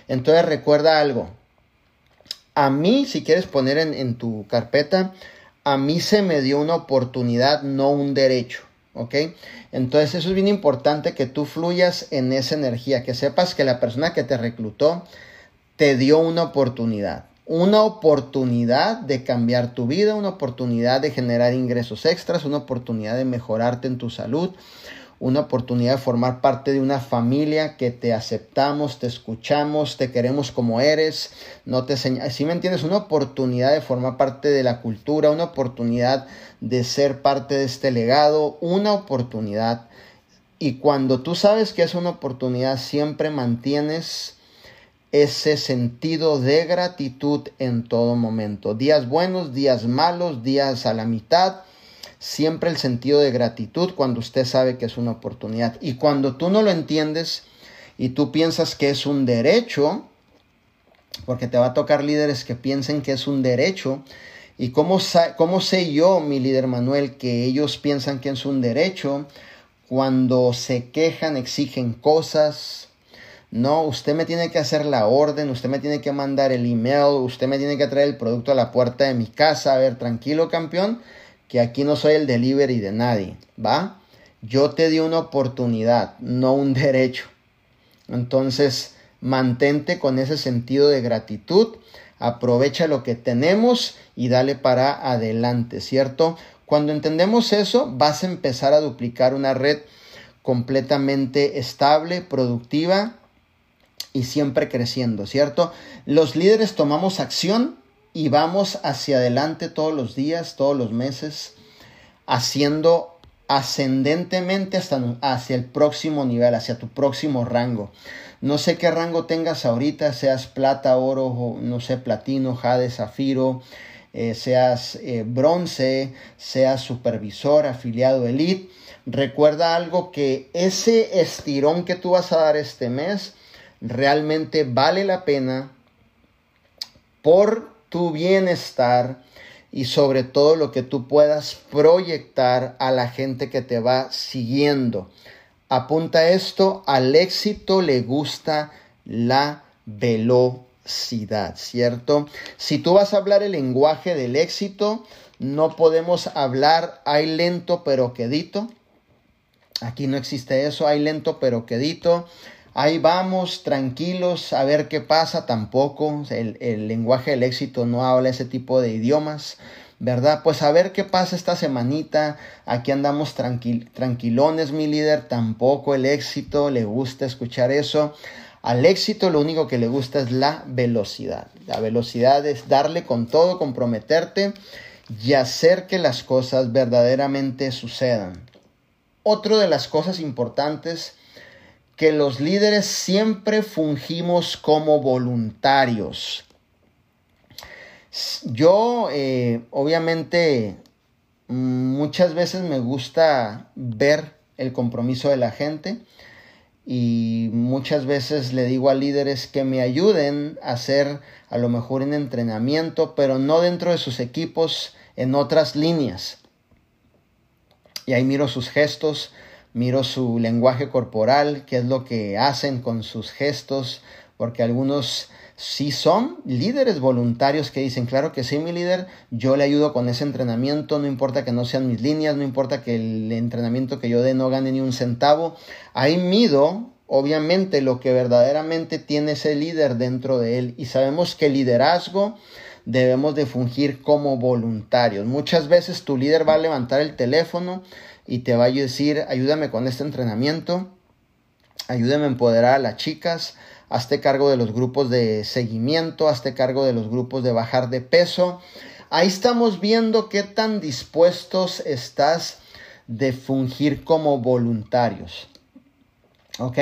Entonces recuerda algo. A mí, si quieres poner en, en tu carpeta, a mí se me dio una oportunidad, no un derecho. ¿ok? Entonces eso es bien importante que tú fluyas en esa energía, que sepas que la persona que te reclutó te dio una oportunidad, una oportunidad de cambiar tu vida, una oportunidad de generar ingresos extras, una oportunidad de mejorarte en tu salud, una oportunidad de formar parte de una familia que te aceptamos, te escuchamos, te queremos como eres, no te si me entiendes, una oportunidad de formar parte de la cultura, una oportunidad de ser parte de este legado, una oportunidad. Y cuando tú sabes que es una oportunidad, siempre mantienes ese sentido de gratitud en todo momento. Días buenos, días malos, días a la mitad siempre el sentido de gratitud cuando usted sabe que es una oportunidad. Y cuando tú no lo entiendes y tú piensas que es un derecho, porque te va a tocar líderes que piensen que es un derecho, ¿Y cómo, cómo, sé yo, mi líder Manuel, que ellos piensan que es un derecho cuando se quejan, exigen cosas? No, usted me tiene que hacer la orden, usted me tiene que mandar el email, usted me tiene que traer el producto a la puerta de mi casa. A ver, tranquilo, campeón que aquí no soy el delivery de nadie, ¿va? Yo te di una oportunidad, no un derecho. Entonces, mantente con ese sentido de gratitud, aprovecha lo que tenemos y dale para adelante, ¿cierto? Cuando entendemos eso, vas a empezar a duplicar una red completamente estable, productiva y siempre creciendo, ¿cierto? Los líderes tomamos acción y vamos hacia adelante todos los días, todos los meses, haciendo ascendentemente hasta hacia el próximo nivel, hacia tu próximo rango. No sé qué rango tengas ahorita, seas plata, oro, no sé, platino, jade, zafiro, eh, seas eh, bronce, seas supervisor, afiliado, elite. Recuerda algo que ese estirón que tú vas a dar este mes realmente vale la pena por tu bienestar y sobre todo lo que tú puedas proyectar a la gente que te va siguiendo. Apunta esto, al éxito le gusta la velocidad, ¿cierto? Si tú vas a hablar el lenguaje del éxito, no podemos hablar hay lento pero quedito. Aquí no existe eso, hay lento pero quedito ahí vamos, tranquilos, a ver qué pasa, tampoco, el, lenguaje del éxito no habla ese tipo de idiomas, ¿verdad? Pues a ver qué pasa esta semanita, aquí andamos tranquilones, mi líder, tampoco el éxito, le gusta escuchar eso. Al éxito lo único que le gusta es la velocidad. La velocidad es darle con todo, comprometerte y hacer que las cosas verdaderamente sucedan. Otra de las cosas importantes que los líderes siempre fungimos como voluntarios. Yo, eh, obviamente, muchas veces me gusta ver el compromiso de la gente y muchas veces le digo a líderes que me ayuden a hacer a lo mejor un entrenamiento, pero no dentro de sus equipos, en otras líneas. Y ahí miro sus gestos, miro su lenguaje corporal, qué es lo que hacen con sus gestos, porque algunos sí son líderes voluntarios que dicen, claro que sí, mi líder, yo le ayudo con ese entrenamiento, no importa que no sean mis líneas, no importa que el entrenamiento que yo dé no gane ni un centavo. Ahí mido, obviamente, lo que verdaderamente tiene ese líder dentro de él y sabemos que el liderazgo debemos de fungir como voluntarios. Muchas veces tu líder va a levantar el teléfono y te va a decir, ayúdame con este entrenamiento, ayúdame a empoderar a las chicas, hazte cargo de los grupos de seguimiento, hazte cargo de los grupos de bajar de peso. Ahí estamos viendo qué tan dispuestos estás de fungir como voluntarios. ¿Ok?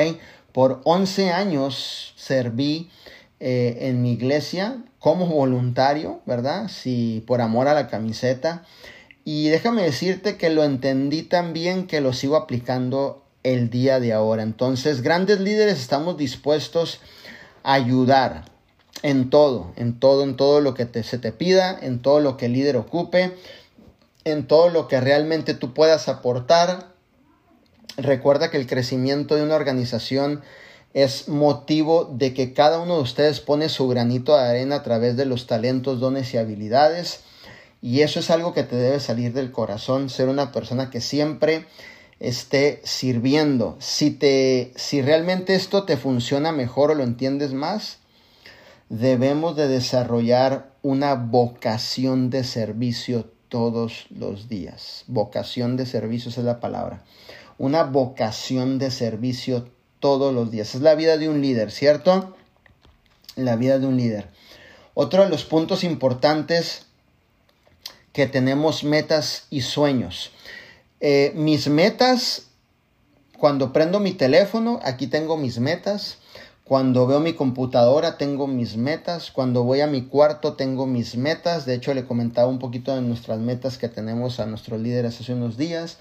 Por 11 años serví eh, en mi iglesia como voluntario, ¿verdad? Sí, por amor a la camiseta. Y déjame decirte que lo entendí también que lo sigo aplicando el día de ahora. Entonces, grandes líderes estamos dispuestos a ayudar en todo, en todo, en todo lo que te, se te pida, en todo lo que el líder ocupe, en todo lo que realmente tú puedas aportar. Recuerda que el crecimiento de una organización es motivo de que cada uno de ustedes pone su granito de arena a través de los talentos, dones y habilidades. Y eso es algo que te debe salir del corazón, ser una persona que siempre esté sirviendo. Si, te, si realmente esto te funciona mejor o lo entiendes más, debemos de desarrollar una vocación de servicio todos los días. Vocación de servicio es la palabra. Una vocación de servicio todos los días. Es la vida de un líder, ¿cierto? La vida de un líder. Otro de los puntos importantes que tenemos metas y sueños. Eh, mis metas, cuando prendo mi teléfono, aquí tengo mis metas. Cuando veo mi computadora tengo mis metas. Cuando voy a mi cuarto tengo mis metas. De hecho le comentaba un poquito de nuestras metas que tenemos a nuestros líderes hace unos días.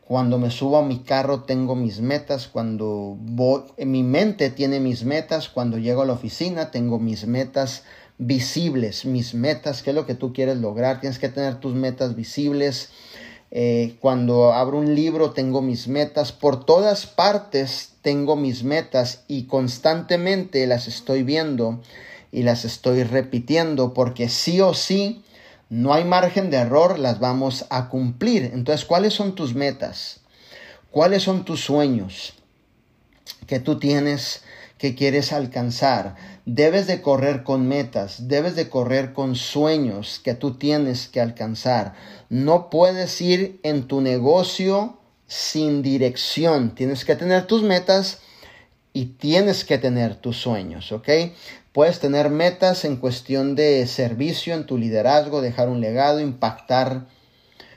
Cuando me subo a mi carro tengo mis metas. Cuando voy, mi mente tiene mis metas. Cuando llego a la oficina tengo mis metas visibles. Mis metas, qué es lo que tú quieres lograr. Tienes que tener tus metas visibles. Eh, cuando abro un libro tengo mis metas, por todas partes tengo mis metas y constantemente las estoy viendo y las estoy repitiendo porque sí o sí no hay margen de error, las vamos a cumplir. Entonces, ¿cuáles son tus metas? ¿Cuáles son tus sueños que tú tienes que quieres alcanzar? Debes de correr con metas, debes de correr con sueños que tú tienes que alcanzar. No puedes ir en tu negocio sin dirección. Tienes que tener tus metas y tienes que tener tus sueños, ¿ok? Puedes tener metas en cuestión de servicio en tu liderazgo, dejar un legado, impactar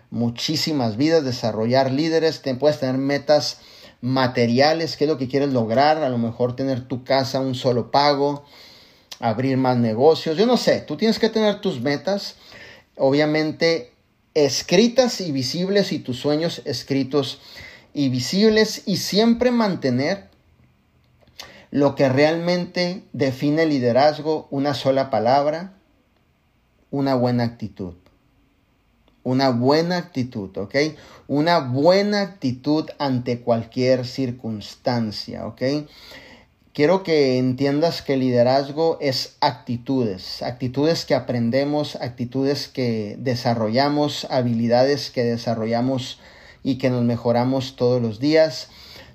muchísimas vidas, desarrollar líderes. Te, puedes tener metas materiales, qué es lo que quieres lograr, a lo mejor tener tu casa un solo pago, abrir más negocios, yo no sé, tú tienes que tener tus metas, obviamente escritas y visibles y tus sueños escritos y visibles y siempre mantener lo que realmente define liderazgo, una sola palabra, una buena actitud. Una buena actitud, ¿ok? Una buena actitud ante cualquier circunstancia, ¿ok? Quiero que entiendas que liderazgo es actitudes, actitudes que aprendemos, actitudes que desarrollamos, habilidades que desarrollamos y que nos mejoramos todos los días.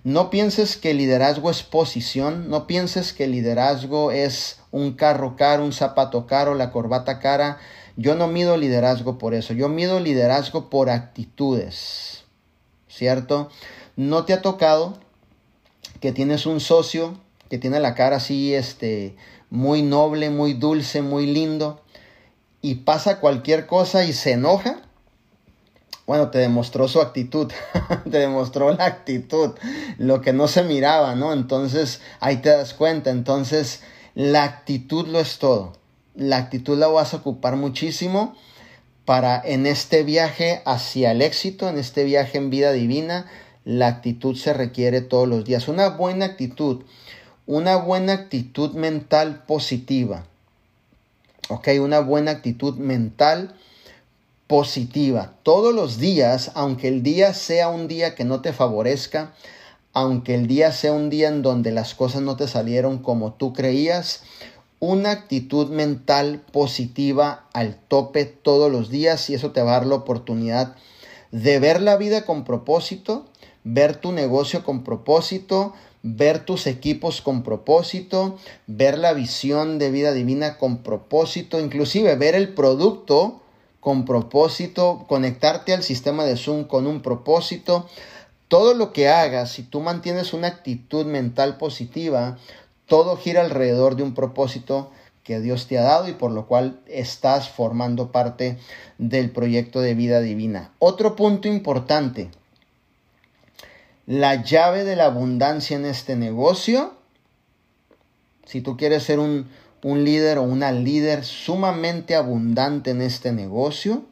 No pienses que liderazgo es posición, no pienses que liderazgo es un carro caro, un zapato caro, la corbata cara. Yo no mido liderazgo por eso, yo mido liderazgo por actitudes, ¿cierto? ¿No te ha tocado que tienes un socio que tiene la cara así, este, muy noble, muy dulce, muy lindo, y pasa cualquier cosa y se enoja, bueno, te demostró su actitud, te demostró la actitud, lo que no se miraba, ¿no? Entonces ahí te das cuenta, entonces la actitud lo es todo, la actitud la vas a ocupar muchísimo para en este viaje hacia el éxito, en este viaje en vida divina, la actitud se requiere todos los días. Una buena actitud, una buena actitud mental positiva. Ok, una buena actitud mental positiva. Todos los días, aunque el día sea un día que no te favorezca, aunque el día sea un día en donde las cosas no te salieron como tú creías, una actitud mental positiva al tope todos los días y eso te va a dar la oportunidad de ver la vida con propósito, ver tu negocio con propósito, ver tus equipos con propósito, ver la visión de vida divina con propósito, inclusive ver el producto con propósito, conectarte al sistema de Zoom con un propósito. Todo lo que hagas, si tú mantienes una actitud mental positiva, todo gira alrededor de un propósito que Dios te ha dado y por lo cual estás formando parte del proyecto de vida divina. Otro punto importante, la llave de la abundancia en este negocio, si tú quieres ser un, un líder o una líder sumamente abundante en este negocio,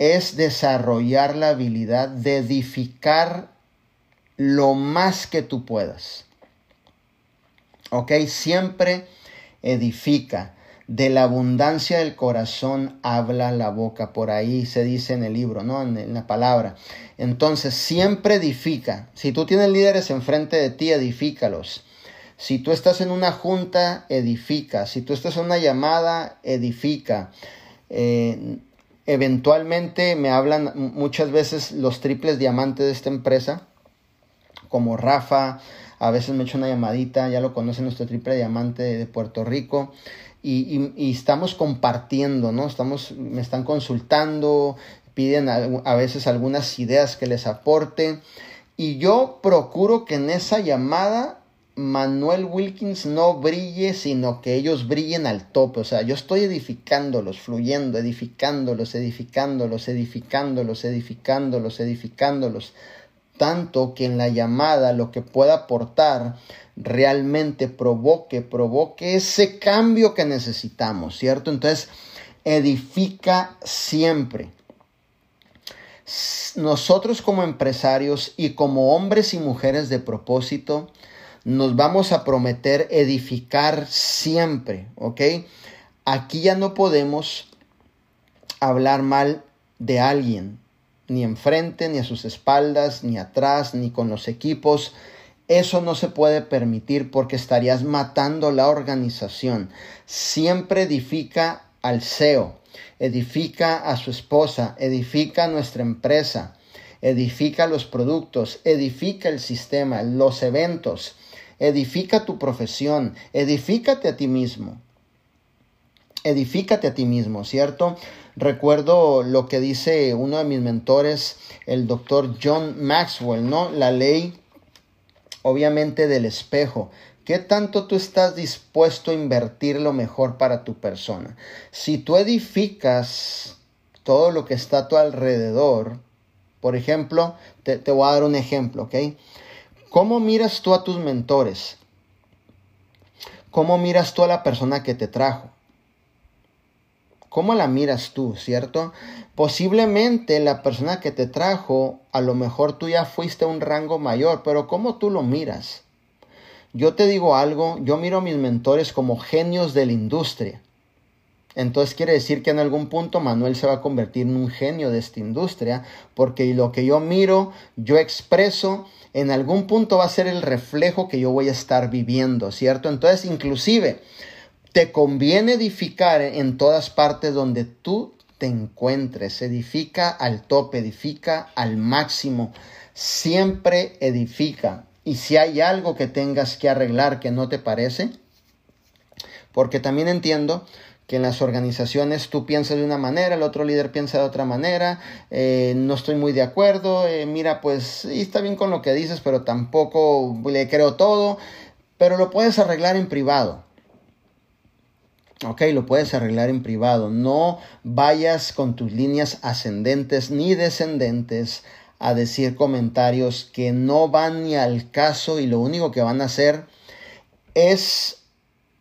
es desarrollar la habilidad de edificar lo más que tú puedas. ¿Ok? Siempre edifica. De la abundancia del corazón habla la boca. Por ahí se dice en el libro, ¿no? En, la palabra. Entonces, siempre edifica. Si tú tienes líderes enfrente de ti, edifícalos. Si tú estás en una junta, edifica. Si tú estás en una llamada, edifica. Eh, eventualmente me hablan muchas veces los triples diamantes de esta empresa, como Rafa, a veces me echo una llamadita, ya lo conocen nuestro triple diamante de Puerto Rico. Y, estamos compartiendo, ¿no? Estamos, me están consultando, piden a, veces algunas ideas que les aporte. Y yo procuro que en esa llamada Manuel Wilkins no brille, sino que ellos brillen al tope. O sea, yo estoy edificándolos, fluyendo, edificándolos, edificándolos, edificándolos, edificándolos, edificándolos tanto que en la llamada lo que pueda aportar realmente provoque, provoque ese cambio que necesitamos, ¿cierto? Entonces, edifica siempre. Nosotros como empresarios y como hombres y mujeres de propósito, nos vamos a prometer edificar siempre, ¿ok? Aquí ya no podemos hablar mal de alguien, ni enfrente, ni a sus espaldas, ni atrás, ni con los equipos. Eso no se puede permitir porque estarías matando la organización. Siempre edifica al CEO, edifica a su esposa, edifica a nuestra empresa, edifica los productos, edifica el sistema, los eventos, edifica tu profesión, edifícate a ti mismo. Edifícate a ti mismo, ¿cierto? Recuerdo lo que dice uno de mis mentores, el doctor John Maxwell, ¿no? La ley, obviamente, del espejo. ¿Qué tanto tú estás dispuesto a invertir lo mejor para tu persona? Si tú edificas todo lo que está a tu alrededor, por ejemplo, te, te voy a dar un ejemplo, ¿ok? ¿Cómo miras tú a tus mentores? ¿Cómo miras tú a la persona que te trajo? ¿Cómo la miras tú, cierto? Posiblemente la persona que te trajo, a lo mejor tú ya fuiste a un rango mayor, pero ¿cómo tú lo miras? Yo te digo algo, yo miro a mis mentores como genios de la industria. Entonces quiere decir que en algún punto Manuel se va a convertir en un genio de esta industria, porque lo que yo miro, yo expreso, en algún punto va a ser el reflejo que yo voy a estar viviendo, ¿cierto? Entonces, inclusive, te conviene edificar en todas partes donde tú te encuentres. Edifica al tope, edifica al máximo. Siempre edifica. Y si hay algo que tengas que arreglar que no te parece, porque también entiendo que en las organizaciones tú piensas de una manera, el otro líder piensa de otra manera, eh, no estoy muy de acuerdo, eh, mira, pues está bien con lo que dices, pero tampoco le creo todo. pero lo puedes arreglar en privado. Ok, lo puedes arreglar en privado. No vayas con tus líneas ascendentes ni descendentes a decir comentarios que no van ni al caso y lo único que van a hacer es,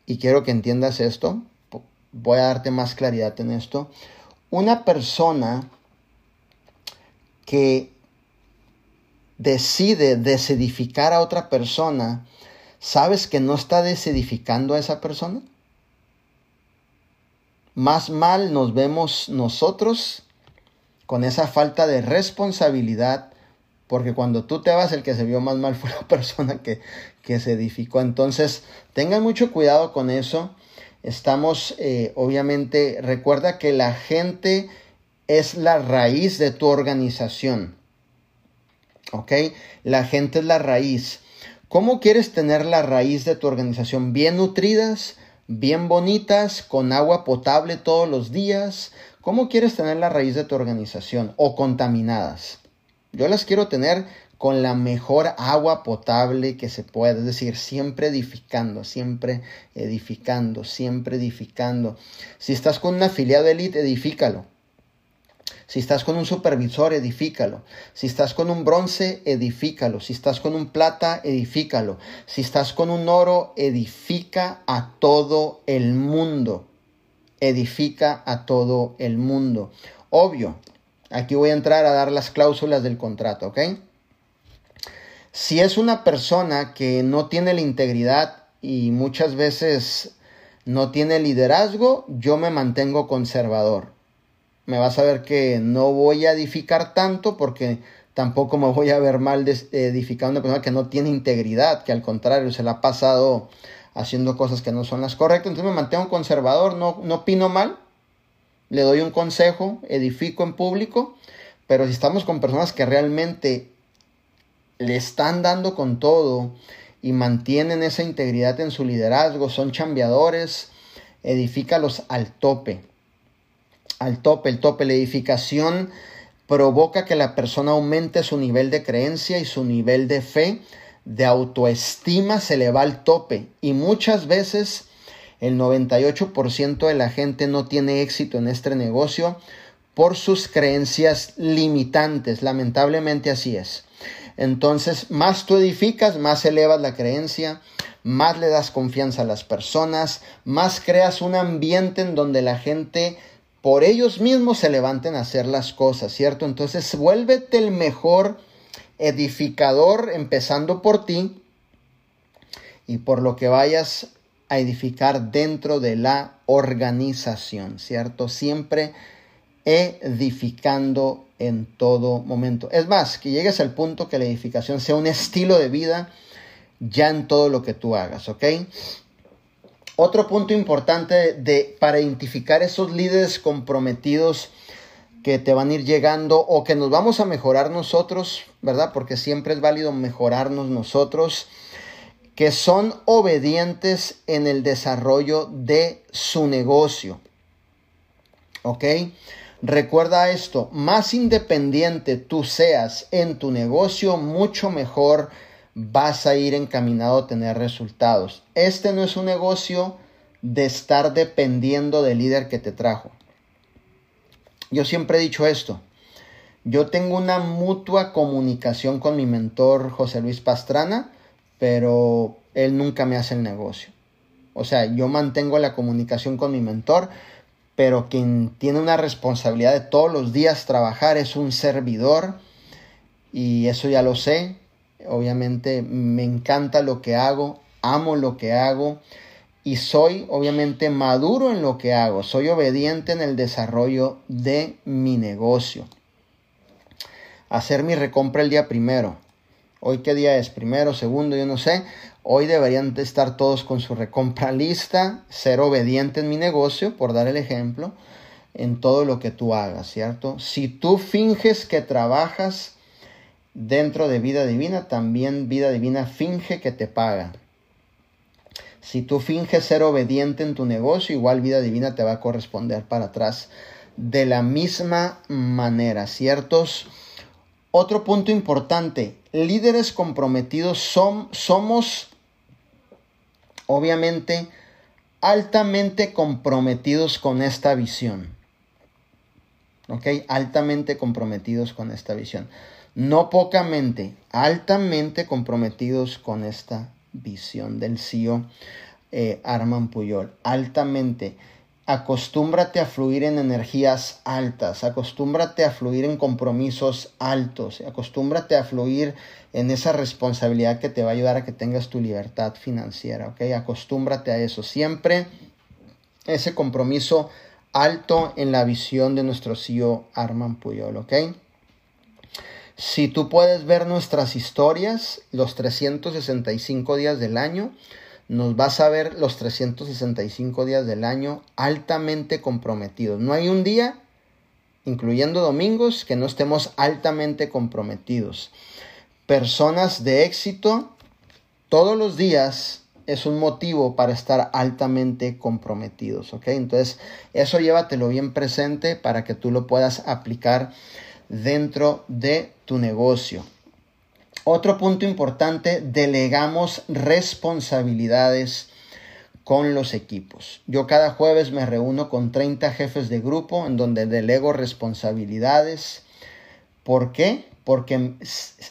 y quiero que entiendas esto, voy a darte más claridad en esto, una persona que decide desedificar a otra persona, ¿sabes que no está desedificando a esa persona? Más mal nos vemos nosotros con esa falta de responsabilidad, porque cuando tú te vas, el que se vio más mal fue la persona que, que se edificó. Entonces, tengan mucho cuidado con eso. Estamos, eh, obviamente, recuerda que la gente es la raíz de tu organización. ¿Ok? La gente es la raíz. ¿Cómo quieres tener la raíz de tu organización? Bien nutridas, bien bonitas, con agua potable todos los días. ¿Cómo quieres tener la raíz de tu organización? O contaminadas. Yo las quiero tener con la mejor agua potable que se pueda, es decir, siempre edificando, siempre edificando, siempre edificando. Si estás con una afiliado de elite, edifícalo. Si estás con un supervisor, edifícalo. Si estás con un bronce, edifícalo. Si estás con un plata, edifícalo. Si estás con un oro, edifica a todo el mundo. Edifica a todo el mundo. Obvio, aquí voy a entrar a dar las cláusulas del contrato, ¿ok? Si es una persona que no tiene la integridad y muchas veces no tiene liderazgo, yo me mantengo conservador. Me vas a ver que no voy a edificar tanto porque tampoco me voy a ver mal edificando a una persona que no tiene integridad, que al contrario se la ha pasado haciendo cosas que no son las correctas. Entonces me mantengo conservador, no, no opino mal, le doy un consejo, edifico en público, pero si estamos con personas que realmente le están dando con todo y mantienen esa integridad en su liderazgo, son chambeadores, edifícalos al tope. Al tope, el tope, la edificación provoca que la persona aumente su nivel de creencia y su nivel de fe, de autoestima se le va al tope. Y muchas veces el 98% de la gente no tiene éxito en este negocio por sus creencias limitantes. Lamentablemente así es. Entonces, más tú edificas, más elevas la creencia, más le das confianza a las personas, más creas un ambiente en donde la gente por ellos mismos se levanten a hacer las cosas, ¿cierto? Entonces, vuélvete el mejor edificador empezando por ti y por lo que vayas a edificar dentro de la organización, ¿cierto? Siempre edificando en todo momento. Es más, que llegues al punto que la edificación sea un estilo de vida ya en todo lo que tú hagas, ¿ok? Otro punto importante de, para identificar esos líderes comprometidos que te van a ir llegando o que nos vamos a mejorar nosotros, ¿verdad? Porque siempre es válido mejorarnos nosotros, que son obedientes en el desarrollo de su negocio. ¿Ok? Recuerda esto, más independiente tú seas en tu negocio, mucho mejor vas a ir encaminado a tener resultados. Este no es un negocio de estar dependiendo del líder que te trajo. Yo siempre he dicho esto. Yo tengo una mutua comunicación con mi mentor José Luis Pastrana, pero él nunca me hace el negocio. O sea, yo mantengo la comunicación con mi mentor, pero quien tiene una responsabilidad de todos los días trabajar es un servidor y eso ya lo sé. Obviamente me encanta lo que hago, amo lo que hago y soy obviamente maduro en lo que hago, soy obediente en el desarrollo de mi negocio. Hacer mi recompra el día primero. Hoy qué día es, primero, segundo, yo no sé. Hoy deberían estar todos con su recompra lista, ser obediente en mi negocio, por dar el ejemplo, en todo lo que tú hagas, ¿cierto? Si tú finges que trabajas dentro de vida divina, también vida divina finge que te paga. Si tú finges ser obediente en tu negocio, igual vida divina te va a corresponder para atrás de la misma manera, ¿ciertos? Otro punto importante, líderes comprometidos son, somos obviamente altamente comprometidos con esta visión. ¿Ok? Altamente comprometidos con esta visión. No pocamente, altamente comprometidos con esta visión del CEO eh, Arman Puyol. Altamente acostúmbrate a fluir en energías altas, acostúmbrate a fluir en compromisos altos, acostúmbrate a fluir en esa responsabilidad que te va a ayudar a que tengas tu libertad financiera, ¿ok? Acostúmbrate a eso. Siempre ese compromiso alto en la visión de nuestro CEO Arman Puyol, ¿ok? Si tú puedes ver nuestras historias, los 365 días del año, nos vas a ver los 365 días del año altamente comprometidos. No hay un día, incluyendo domingos, que no estemos altamente comprometidos. Personas de éxito, todos los días es un motivo para estar altamente comprometidos, ¿ok? Entonces, eso llévatelo bien presente para que tú lo puedas aplicar dentro de tu negocio. Otro punto importante, delegamos responsabilidades con los equipos. Yo cada jueves me reúno con 30 jefes de grupo en donde delego responsabilidades. ¿Por qué? Porque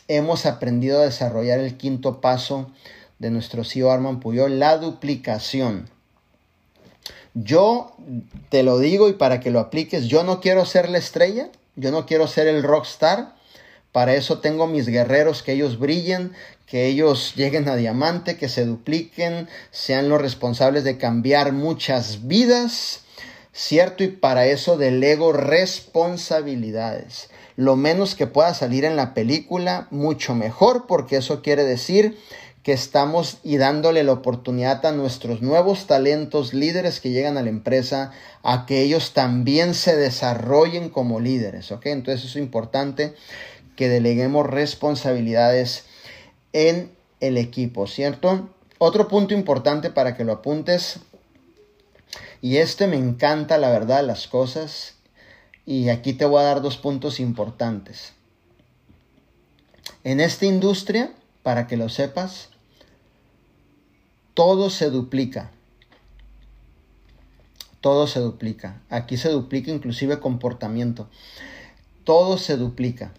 hemos aprendido a desarrollar el quinto paso de nuestro CEO Arman Puyol, la duplicación. Yo te lo digo y para que lo apliques, yo no quiero ser la estrella, yo no quiero ser el rockstar, para eso tengo mis guerreros, que ellos brillen, que ellos lleguen a diamante, que se dupliquen, sean los responsables de cambiar muchas vidas, ¿cierto? Y para eso delego responsabilidades. Lo menos que pueda salir en la película, mucho mejor, porque eso quiere decir que estamos y dándole la oportunidad a nuestros nuevos talentos, líderes que llegan a la empresa, a que ellos también se desarrollen como líderes, ¿ok? Entonces es importante que deleguemos responsabilidades en el equipo, ¿cierto? Otro punto importante para que lo apuntes, y este me encanta la verdad las cosas, y aquí te voy a dar dos puntos importantes. En esta industria, para que lo sepas, todo se duplica. Todo se duplica. Aquí se duplica inclusive comportamiento. Todo se duplica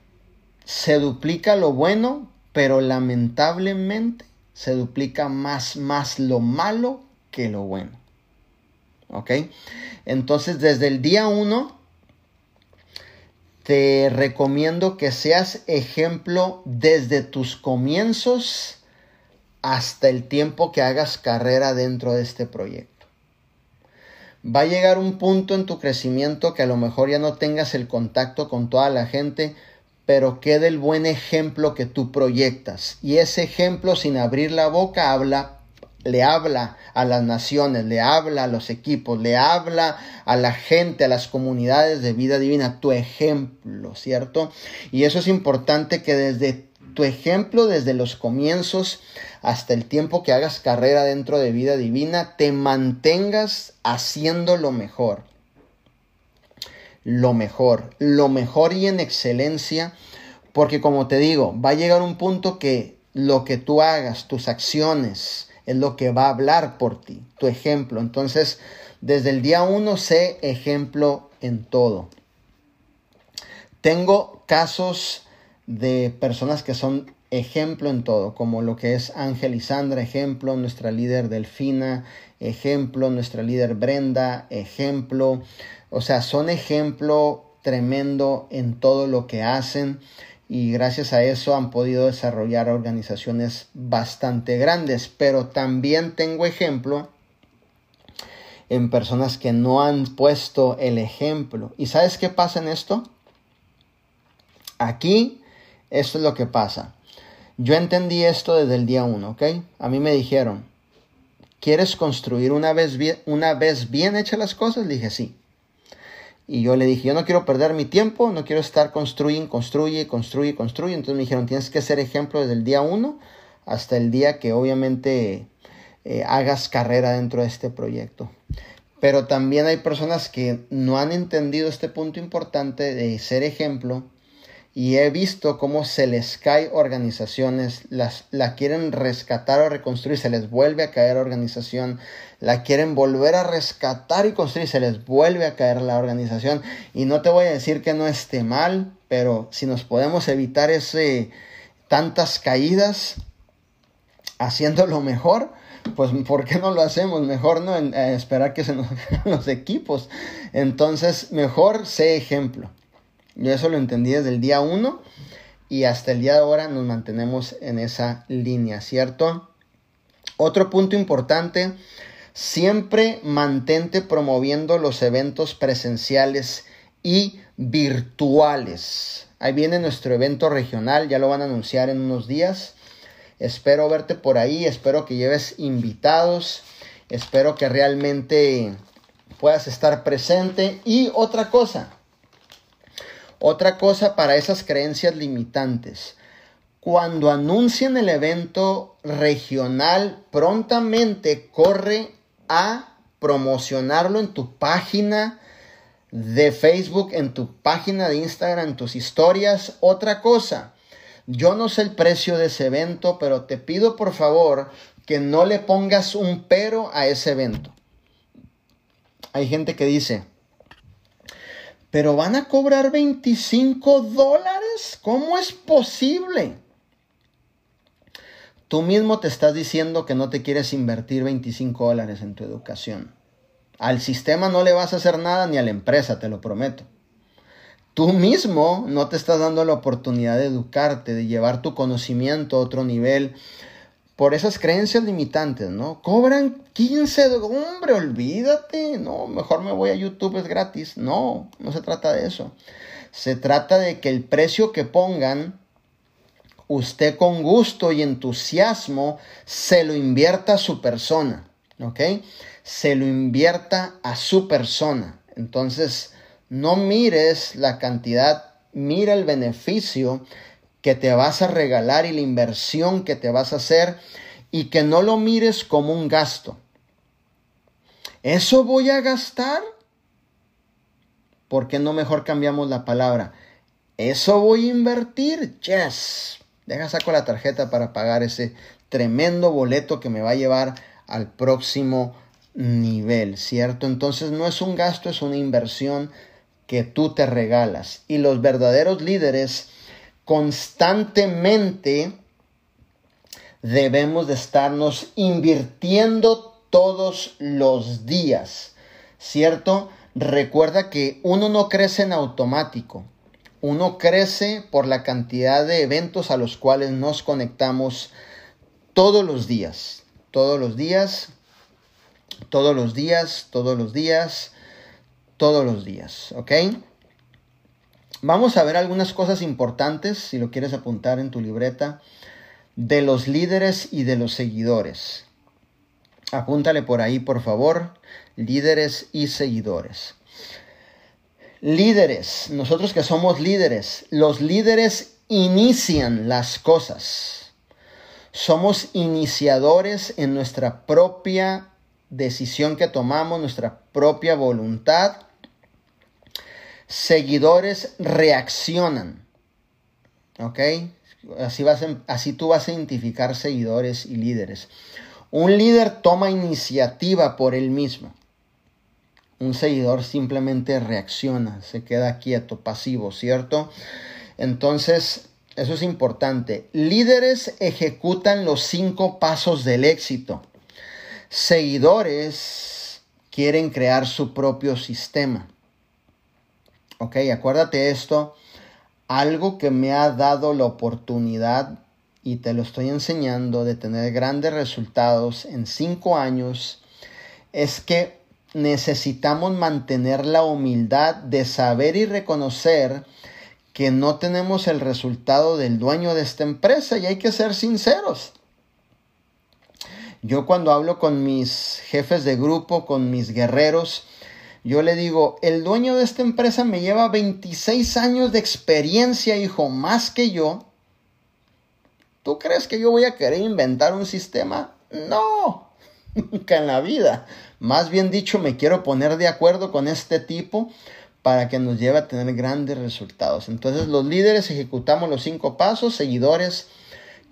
se duplica lo bueno, pero lamentablemente se duplica más, más lo malo que lo bueno. ¿Ok? Entonces, desde el día uno, te recomiendo que seas ejemplo desde tus comienzos hasta el tiempo que hagas carrera dentro de este proyecto. Va a llegar un punto en tu crecimiento que a lo mejor ya no tengas el contacto con toda la gente, pero queda el buen ejemplo que tú proyectas. Y ese ejemplo, sin abrir la boca, habla, le habla a las naciones, le habla a los equipos, le habla a la gente, a las comunidades de vida divina, tu ejemplo, ¿cierto? Y eso es importante que desde tu ejemplo, desde los comienzos hasta el tiempo que hagas carrera dentro de vida divina, te mantengas haciendo lo mejor lo mejor, lo mejor y en excelencia, porque como te digo, va a llegar un punto que lo que tú hagas, tus acciones, es lo que va a hablar por ti, tu ejemplo. Entonces, desde el día uno, sé ejemplo en todo. Tengo casos de personas que son ejemplo en todo, como lo que es Ángel y Sandra, ejemplo, nuestra líder Delfina, ejemplo, nuestra líder Brenda, ejemplo, o sea, son ejemplo tremendo en todo lo que hacen y gracias a eso han podido desarrollar organizaciones bastante grandes. Pero también tengo ejemplo en personas que no han puesto el ejemplo. ¿Y sabes qué pasa en esto? Aquí, esto es lo que pasa. Yo entendí esto desde el día uno, ¿ok? A mí me dijeron, ¿quieres construir una vez bien, una vez bien hechas las cosas? Le dije, sí. Y yo le dije, yo no quiero perder mi tiempo, no quiero estar construyendo, construye, construye, construye. Entonces me dijeron, tienes que ser ejemplo desde el día uno hasta el día que obviamente eh, hagas carrera dentro de este proyecto. Pero también hay personas que no han entendido este punto importante de ser ejemplo y he visto cómo se les cae organizaciones, las, la quieren rescatar o reconstruir, se les vuelve a caer organización, la quieren volver a rescatar y construir, se les vuelve a caer la organización. Y no te voy a decir que no esté mal, pero si nos podemos evitar ese tantas caídas haciéndolo mejor, pues ¿por qué no lo hacemos? Mejor no eh, esperar que se nos los equipos. Entonces, mejor sé ejemplo. Yo eso lo entendí desde el día 1 y hasta el día de ahora nos mantenemos en esa línea, ¿cierto? Otro punto importante, siempre mantente promoviendo los eventos presenciales y virtuales. Ahí viene nuestro evento regional, ya lo van a anunciar en unos días. Espero verte por ahí, espero que lleves invitados, espero que realmente puedas estar presente. Y otra cosa, otra cosa para esas creencias limitantes. Cuando anuncien el evento regional, prontamente corre a promocionarlo en tu página de Facebook, en tu página de Instagram, en tus historias. Otra cosa, yo no sé el precio de ese evento, pero te pido por favor que no le pongas un pero a ese evento. Hay gente que dice, pero van a cobrar 25 dólares. ¿Cómo es posible? Tú mismo te estás diciendo que no te quieres invertir 25 dólares en tu educación. Al sistema no le vas a hacer nada ni a la empresa, te lo prometo. Tú mismo no te estás dando la oportunidad de educarte, de llevar tu conocimiento a otro nivel, por esas creencias limitantes, ¿no? Cobran 15, hombre, olvídate, no, mejor me voy a YouTube, es gratis. No, no se trata de eso. Se trata de que el precio que pongan, usted con gusto y entusiasmo se lo invierta a su persona, ¿ok? Se lo invierta a su persona. Entonces, no mires la cantidad, mira el beneficio que te vas a regalar y la inversión que te vas a hacer y que no lo mires como un gasto. ¿Eso voy a gastar? ¿Por qué no mejor cambiamos la palabra? ¿Eso voy a invertir? Yes. Deja saco la tarjeta para pagar ese tremendo boleto que me va a llevar al próximo nivel, ¿cierto? Entonces no es un gasto, es una inversión que tú te regalas. Y los verdaderos líderes constantemente debemos de estarnos invirtiendo todos los días, ¿cierto? Recuerda que uno no crece en automático, uno crece por la cantidad de eventos a los cuales nos conectamos todos los días, todos los días, todos los días, todos los días, todos los días, ¿ok? Vamos a ver algunas cosas importantes, si lo quieres apuntar en tu libreta, de los líderes y de los seguidores. Apúntale por ahí, por favor, líderes y seguidores. Líderes, nosotros que somos líderes, los líderes inician las cosas. Somos iniciadores en nuestra propia decisión que tomamos, nuestra propia voluntad seguidores reaccionan. ¿Ok? Así, vas así tú vas a identificar seguidores y líderes. Un líder toma iniciativa por él mismo. Un seguidor simplemente reacciona, se queda quieto, pasivo, ¿cierto? Entonces, eso es importante. Líderes ejecutan los cinco pasos del éxito. Seguidores quieren crear su propio sistema. Ok, acuérdate esto, algo que me ha dado la oportunidad y te lo estoy enseñando de tener grandes resultados en cinco años, es que necesitamos mantener la humildad de saber y reconocer que no tenemos el resultado del dueño de esta empresa y hay que ser sinceros. Yo cuando hablo con mis jefes de grupo, con mis guerreros, yo le digo, el dueño de esta empresa me lleva 26 años de experiencia, hijo, más que yo. ¿Tú crees que yo voy a querer inventar un sistema? No, nunca en la vida. Más bien dicho, me quiero poner de acuerdo con este tipo para que nos lleve a tener grandes resultados. Entonces los líderes ejecutamos los cinco pasos, seguidores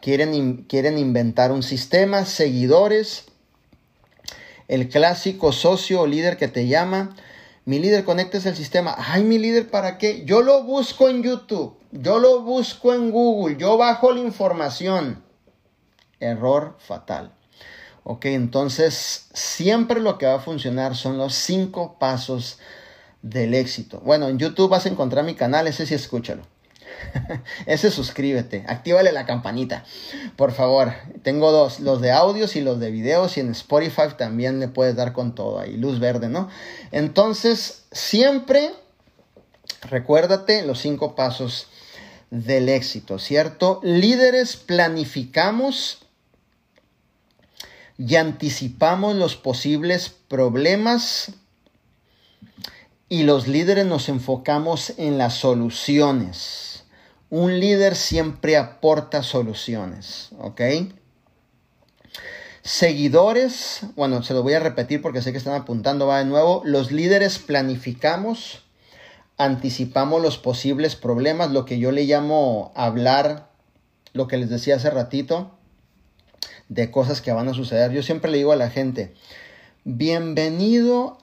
quieren, quieren inventar un sistema, seguidores, el clásico socio o líder que te llama, mi líder conectes el sistema, ay mi líder, ¿para qué? Yo lo busco en YouTube, yo lo busco en Google, yo bajo la información. Error fatal. Ok, entonces siempre lo que va a funcionar son los cinco pasos del éxito. Bueno, en YouTube vas a encontrar mi canal, ese sí escúchalo. ese suscríbete, actívale la campanita, por favor. Tengo dos, los de audios y los de videos y en Spotify también le puedes dar con todo ahí, luz verde, ¿no? Entonces, siempre recuérdate los cinco pasos del éxito, ¿cierto? Líderes planificamos y anticipamos los posibles problemas y los líderes nos enfocamos en las soluciones. Un líder siempre aporta soluciones, ¿ok? Seguidores, bueno, se lo voy a repetir porque sé que están apuntando, va de nuevo. Los líderes planificamos, anticipamos los posibles problemas, lo que yo le llamo hablar, lo que les decía hace ratito, de cosas que van a suceder. Yo siempre le digo a la gente, bienvenido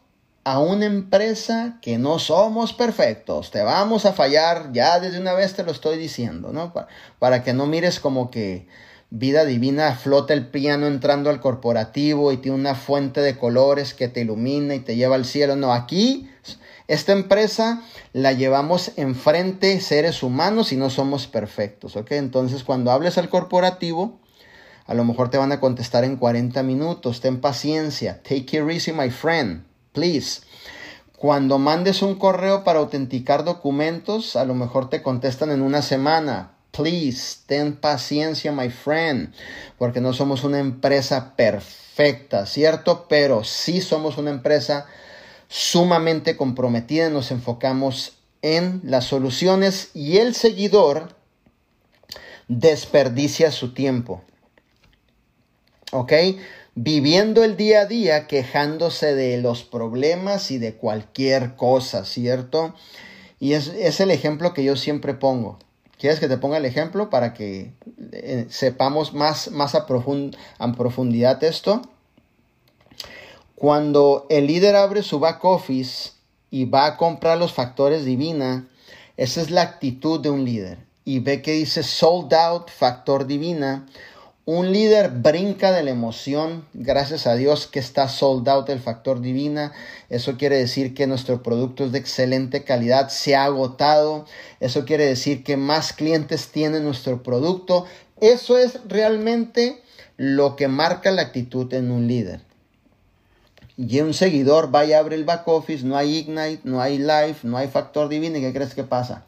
a una empresa que no somos perfectos, te vamos a fallar, ya desde una vez te lo estoy diciendo, ¿no? Para, que no mires como que vida divina flota el piano entrando al corporativo y tiene una fuente de colores que te ilumina y te lleva al cielo. No, aquí esta empresa la llevamos enfrente seres humanos y no somos perfectos, ¿ok? Entonces cuando hables al corporativo, a lo mejor te van a contestar en 40 minutos, ten paciencia, take it easy my friend please. Cuando mandes un correo para autenticar documentos, a lo mejor te contestan en una semana. Please, ten paciencia, my friend, porque no somos una empresa perfecta, ¿cierto? Pero sí somos una empresa sumamente comprometida, nos enfocamos en las soluciones y el seguidor desperdicia su tiempo. ¿Ok? Viviendo el día a día quejándose de los problemas y de cualquier cosa, ¿cierto? Y es, el ejemplo que yo siempre pongo. ¿Quieres que te ponga el ejemplo para que eh, sepamos más, más a, a profundidad esto? Cuando el líder abre su back office y va a comprar los factores divina, esa es la actitud de un líder. Y ve que dice sold out, factor divina un líder brinca de la emoción, gracias a Dios que está sold out el factor divina. Eso quiere decir que nuestro producto es de excelente calidad, se ha agotado. Eso quiere decir que más clientes tienen nuestro producto. Eso es realmente lo que marca la actitud en un líder. Y un seguidor vaya a abrir el back office, no hay Ignite, no hay Live, no hay factor divino. ¿Y qué crees que pasa?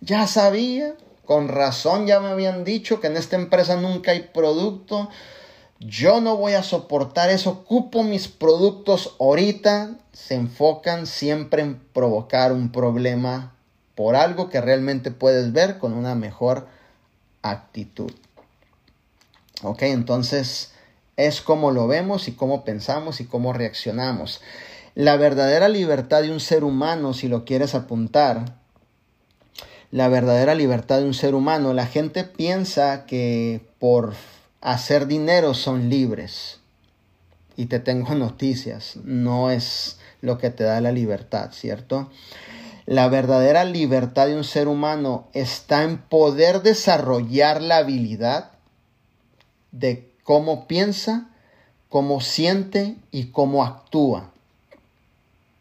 Ya sabía, con razón ya me habían dicho que en esta empresa nunca hay producto. Yo no voy a soportar eso. Ocupo mis productos ahorita. Se enfocan siempre en provocar un problema por algo que realmente puedes ver con una mejor actitud. Ok, entonces es como lo vemos y cómo pensamos y cómo reaccionamos. La verdadera libertad de un ser humano, si lo quieres apuntar, la verdadera libertad de un ser humano. La gente piensa que por hacer dinero son libres. Y te tengo noticias, no es lo que te da la libertad, ¿cierto? La verdadera libertad de un ser humano está en poder desarrollar la habilidad de cómo piensa, cómo siente y cómo actúa.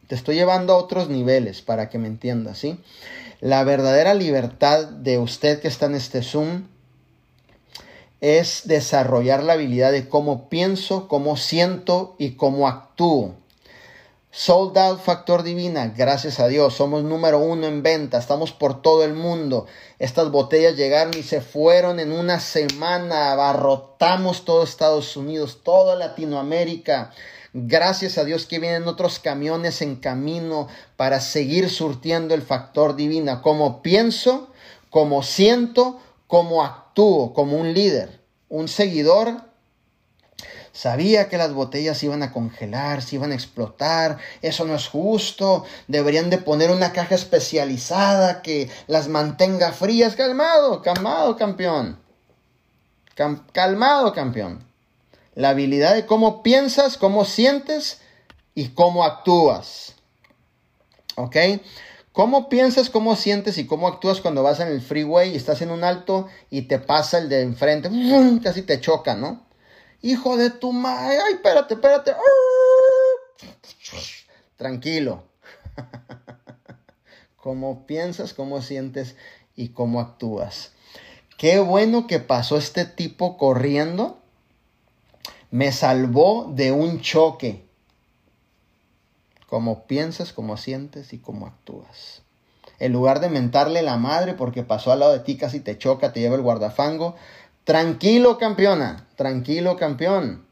Te estoy llevando a otros niveles para que me entiendas, ¿sí? La verdadera libertad de usted que está en este Zoom es desarrollar la habilidad de cómo pienso, cómo siento y cómo actúo. Sold out Factor Divina, gracias a Dios, somos número uno en venta, estamos por todo el mundo. Estas botellas llegaron y se fueron en una semana, abarrotamos todo Estados Unidos, toda Latinoamérica. Gracias a Dios que vienen otros camiones en camino para seguir surtiendo el factor divina. Como pienso, como siento, como actúo, como un líder, un seguidor. Sabía que las botellas iban a congelar, se iban a explotar. Eso no es justo. Deberían de poner una caja especializada que las mantenga frías. Calmado, calmado, campeón. calmado, campeón. La habilidad de cómo piensas, cómo sientes y cómo actúas. ¿Ok? ¿Cómo piensas, cómo sientes y cómo actúas cuando vas en el freeway y estás en un alto y te pasa el de enfrente? Casi te choca, ¿no? Hijo de tu madre. Ay, espérate, espérate. Tranquilo. Cómo piensas, cómo sientes y cómo actúas. Qué bueno que pasó este tipo corriendo. Me salvó de un choque cómo piensas, cómo sientes y cómo actúas. En lugar de mentarle la madre porque pasó al lado de ti, casi te choca, te lleva el guardafango, tranquilo campeona, tranquilo campeón.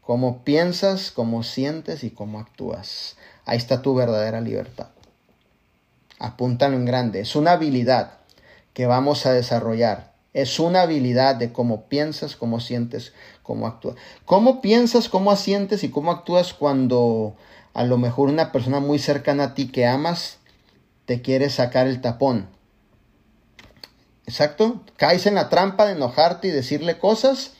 Cómo piensas, cómo sientes y cómo actúas. Ahí está tu verdadera libertad. Apúntalo en grande. Es una habilidad que vamos a desarrollar. Es una habilidad de cómo piensas, cómo sientes, cómo actúas. ¿Cómo piensas, cómo sientes y cómo actúas cuando a lo mejor una persona muy cercana a ti que amas te quiere sacar el tapón. Exacto. Caes en la trampa de enojarte y decirle cosas.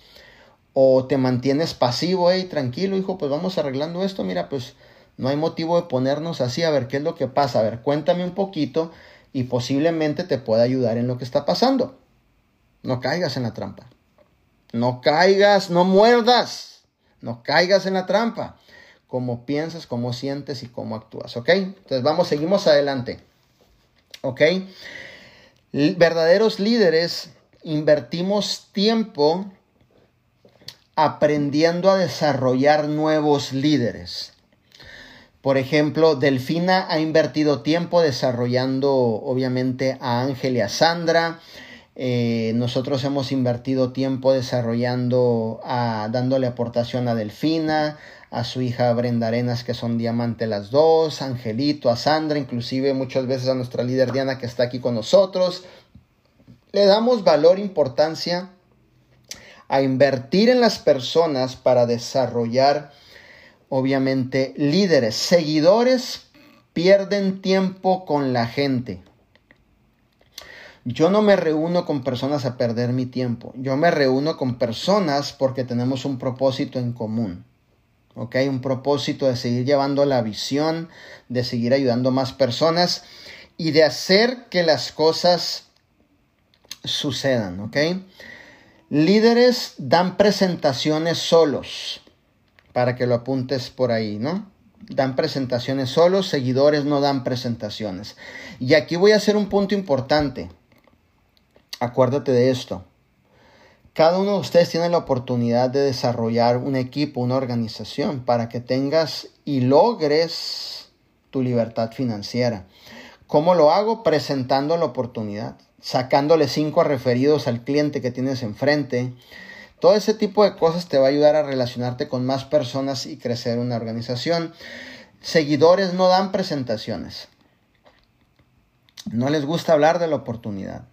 O te mantienes pasivo, hey, tranquilo, hijo, pues vamos arreglando esto. Mira, pues no hay motivo de ponernos así. A ver, ¿qué es lo que pasa? A ver, cuéntame un poquito y posiblemente te pueda ayudar en lo que está pasando. No caigas en la trampa. No caigas, no muerdas. No caigas en la trampa cómo piensas, cómo sientes y cómo actúas, ¿ok? Entonces vamos, seguimos adelante, ¿ok? Verdaderos líderes invertimos tiempo aprendiendo a desarrollar nuevos líderes. Por ejemplo, Delfina ha invertido tiempo desarrollando obviamente a Ángel y a Sandra. Eh, nosotros hemos invertido tiempo desarrollando, a, dándole aportación a Delfina, a su hija Brenda Arenas, que son diamante las dos, Angelito, a Sandra, inclusive muchas veces a nuestra líder Diana, que está aquí con nosotros. Le damos valor, importancia a invertir en las personas para desarrollar, obviamente, líderes. Seguidores pierden tiempo con la gente. Yo no me reúno con personas a perder mi tiempo. Yo me reúno con personas porque tenemos un propósito en común. ¿ok? Un propósito de seguir llevando la visión, de seguir ayudando más personas y de hacer que las cosas sucedan, ¿ok? Líderes dan presentaciones solos, para que lo apuntes por ahí, ¿no? Dan presentaciones solos, seguidores no dan presentaciones. Y aquí voy a hacer un punto importante. Acuérdate de esto. Cada uno de ustedes tiene la oportunidad de desarrollar un equipo, una organización, para que tengas y logres tu libertad financiera. ¿Cómo lo hago? Presentando la oportunidad, sacándole cinco referidos al cliente que tienes enfrente. Todo ese tipo de cosas te va a ayudar a relacionarte con más personas y crecer una organización. Seguidores no dan presentaciones. No les gusta hablar de la oportunidad.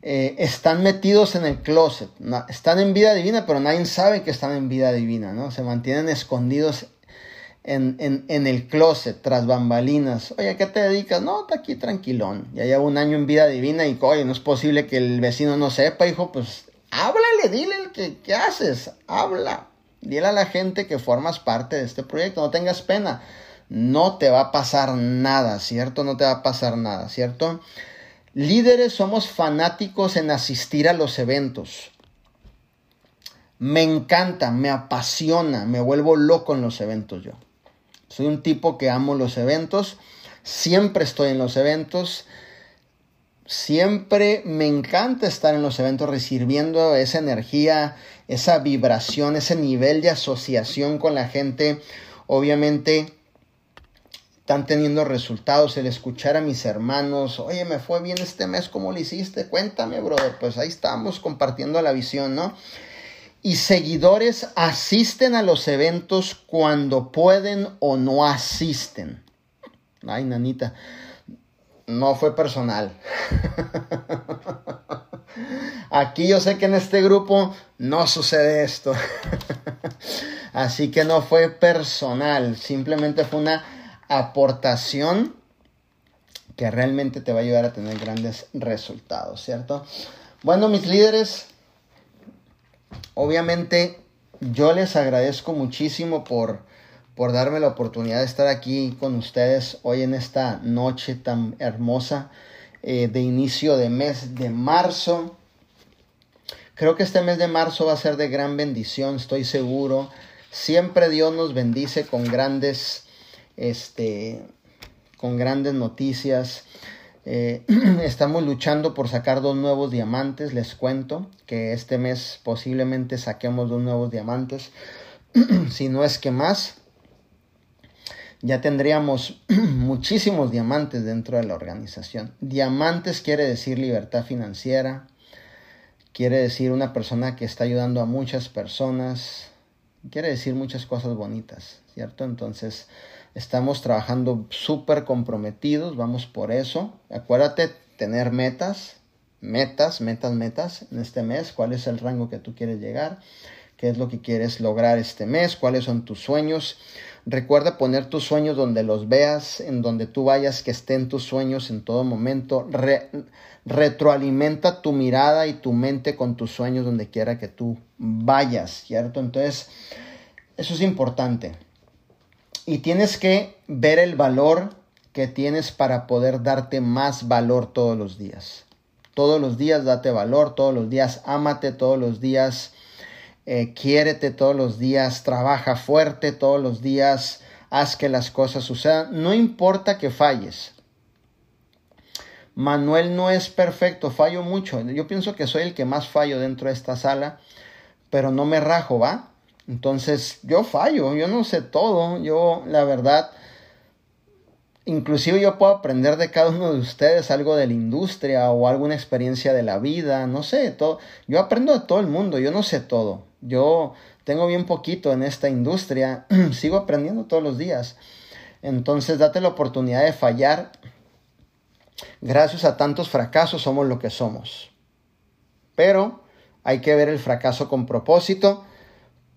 Eh, están metidos en el closet. están en vida divina, pero nadie sabe que están en vida divina, ¿no? Se mantienen escondidos en, el closet, tras bambalinas. Oye, ¿qué te dedicas? No, está aquí tranquilón. Ya llevo un año en vida divina y, oye, no es posible que el vecino no sepa, hijo, pues háblale, dile que, ¿qué haces? Habla. Dile a la gente que formas parte de este proyecto, no tengas pena. No te va a pasar nada, ¿cierto? No te va a pasar nada, ¿cierto? Líderes somos fanáticos en asistir a los eventos. Me encanta, me apasiona, me vuelvo loco en los eventos yo. Soy un tipo que amo los eventos, siempre estoy en los eventos, siempre me encanta estar en los eventos recibiendo esa energía, esa vibración, ese nivel de asociación con la gente. Obviamente están teniendo resultados, el escuchar a mis hermanos, oye, me fue bien este mes, ¿cómo lo hiciste? Cuéntame, brother, pues ahí estamos compartiendo la visión, ¿no? Y seguidores asisten a los eventos cuando pueden o no asisten. Ay, nanita, no fue personal. Aquí yo sé que en este grupo no sucede esto. Así que no fue personal, simplemente fue una aportación que realmente te va a ayudar a tener grandes resultados, ¿cierto? Bueno, mis líderes, obviamente yo les agradezco muchísimo por, por darme la oportunidad de estar aquí con ustedes hoy en esta noche tan hermosa eh, de inicio de mes de marzo. Creo que este mes de marzo va a ser de gran bendición, estoy seguro. Siempre Dios nos bendice con grandes, este, con grandes noticias. Eh, estamos luchando por sacar dos nuevos diamantes. Les cuento que este mes posiblemente saquemos dos nuevos diamantes. si no es que más, ya tendríamos muchísimos diamantes dentro de la organización. Diamantes quiere decir libertad financiera, quiere decir una persona que está ayudando a muchas personas, quiere decir muchas cosas bonitas, ¿cierto? Entonces, Estamos trabajando súper comprometidos, vamos por eso. Acuérdate tener metas, metas, metas, metas en este mes. ¿Cuál es el rango que tú quieres llegar? ¿Qué es lo que quieres lograr este mes? ¿Cuáles son tus sueños? Recuerda poner tus sueños donde los veas, en donde tú vayas, que estén tus sueños en todo momento. retroalimenta tu mirada y tu mente con tus sueños donde quiera que tú vayas, ¿cierto? Entonces, eso es importante. Y tienes que ver el valor que tienes para poder darte más valor todos los días. Todos los días date valor, todos los días ámate, todos los días eh, quiérete, todos los días trabaja fuerte, todos los días haz que las cosas sucedan. No importa que falles. Manuel no es perfecto, fallo mucho. Yo pienso que soy el que más fallo dentro de esta sala, pero no me rajo, ¿va? Entonces yo fallo, yo no sé todo, yo la verdad, inclusive yo puedo aprender de cada uno de ustedes algo de la industria o alguna experiencia de la vida, no sé, todo, yo aprendo de todo el mundo, yo no sé todo, yo tengo bien poquito en esta industria, sigo aprendiendo todos los días, entonces date la oportunidad de fallar, gracias a tantos fracasos somos lo que somos, pero hay que ver el fracaso con propósito,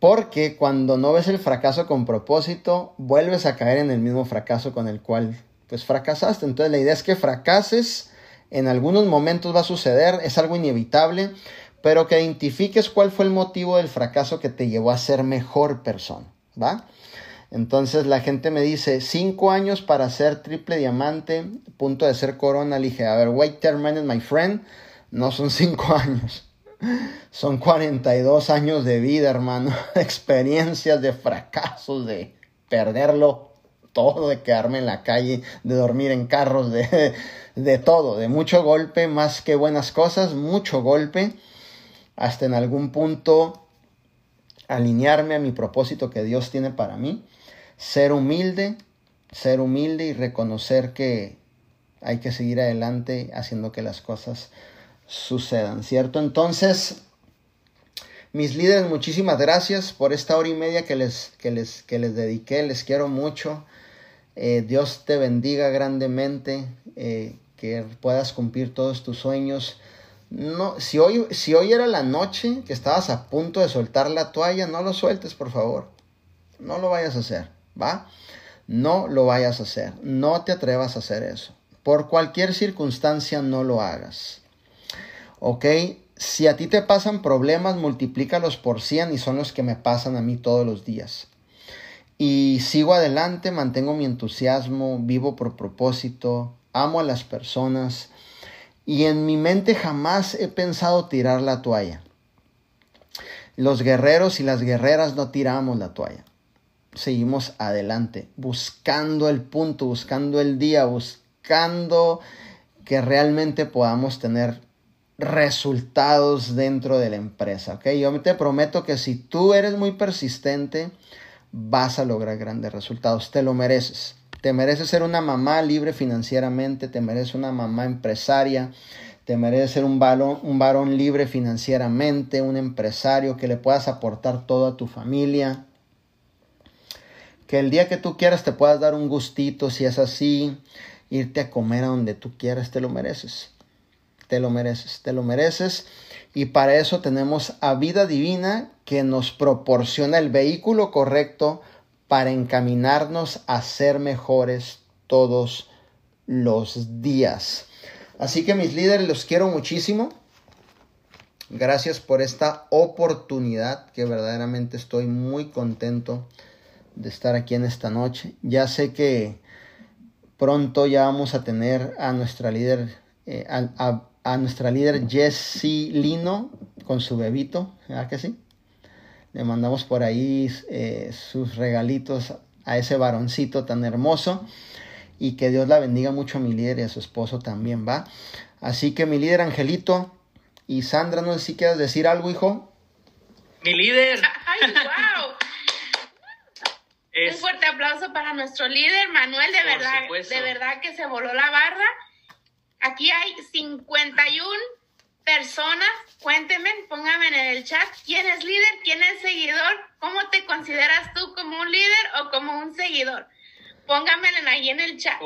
porque cuando no ves el fracaso con propósito, vuelves a caer en el mismo fracaso con el cual pues fracasaste. Entonces la idea es que fracases, en algunos momentos va a suceder, es algo inevitable, pero que identifiques cuál fue el motivo del fracaso que te llevó a ser mejor persona, ¿va? Entonces la gente me dice, cinco años para ser triple diamante, punto de ser corona. Le dije, a ver, wait a minute, my friend, no son cinco años. Son 42 años de vida, hermano. Experiencias de fracasos, de perderlo todo, de quedarme en la calle, de dormir en carros, de, de todo, de mucho golpe, más que buenas cosas, mucho golpe, hasta en algún punto alinearme a mi propósito que Dios tiene para mí, ser humilde, ser humilde y reconocer que hay que seguir adelante haciendo que las cosas sucedan, ¿cierto? Entonces, mis líderes, muchísimas gracias por esta hora y media que les, que les, que les dediqué, les quiero mucho. Eh, Dios te bendiga grandemente, eh, que puedas cumplir todos tus sueños. No, si hoy, si hoy era la noche que estabas a punto de soltar la toalla, no lo sueltes, por favor. No lo vayas a hacer, ¿va? No lo vayas a hacer. No te atrevas a hacer eso. Por cualquier circunstancia, no lo hagas. ¿Ok? Si a ti te pasan problemas, multiplícalos por 100 y son los que me pasan a mí todos los días. Y sigo adelante, mantengo mi entusiasmo, vivo por propósito, amo a las personas y en mi mente jamás he pensado tirar la toalla. Los guerreros y las guerreras no tiramos la toalla. Seguimos adelante, buscando el punto, buscando el día, buscando que realmente podamos tener resultados dentro de la empresa. ¿ok? Yo te prometo que si tú eres muy persistente, vas a lograr grandes resultados. Te lo mereces. Te mereces ser una mamá libre financieramente, te mereces una mamá empresaria, te mereces ser un varón, un varón libre financieramente, un empresario que le puedas aportar todo a tu familia. Que el día que tú quieras te puedas dar un gustito, si es así, irte a comer a donde tú quieras, te lo mereces te lo mereces, te lo mereces. Y para eso tenemos a Vida Divina que nos proporciona el vehículo correcto para encaminarnos a ser mejores todos los días. Así que mis líderes, los quiero muchísimo. Gracias por esta oportunidad que verdaderamente estoy muy contento de estar aquí en esta noche. Ya sé que pronto ya vamos a tener a nuestra líder, eh, nuestra líder Jessie Lino con su bebito, ¿verdad que sí? Le mandamos por ahí eh, sus regalitos a ese varoncito tan hermoso y que Dios la bendiga mucho a mi líder y a su esposo también, ¿va? Así que mi líder Angelito y Sandra, no sé si quieres decir algo, hijo. Mi líder. ¡Ay, wow! Un fuerte aplauso para nuestro líder, Manuel, de verdad, de verdad que se voló la barra. Aquí hay 51 personas, cuéntenme, pónganme en el chat quién es líder, quién es seguidor, cómo te consideras tú como un líder o como un seguidor. Pónganme ahí en el chat.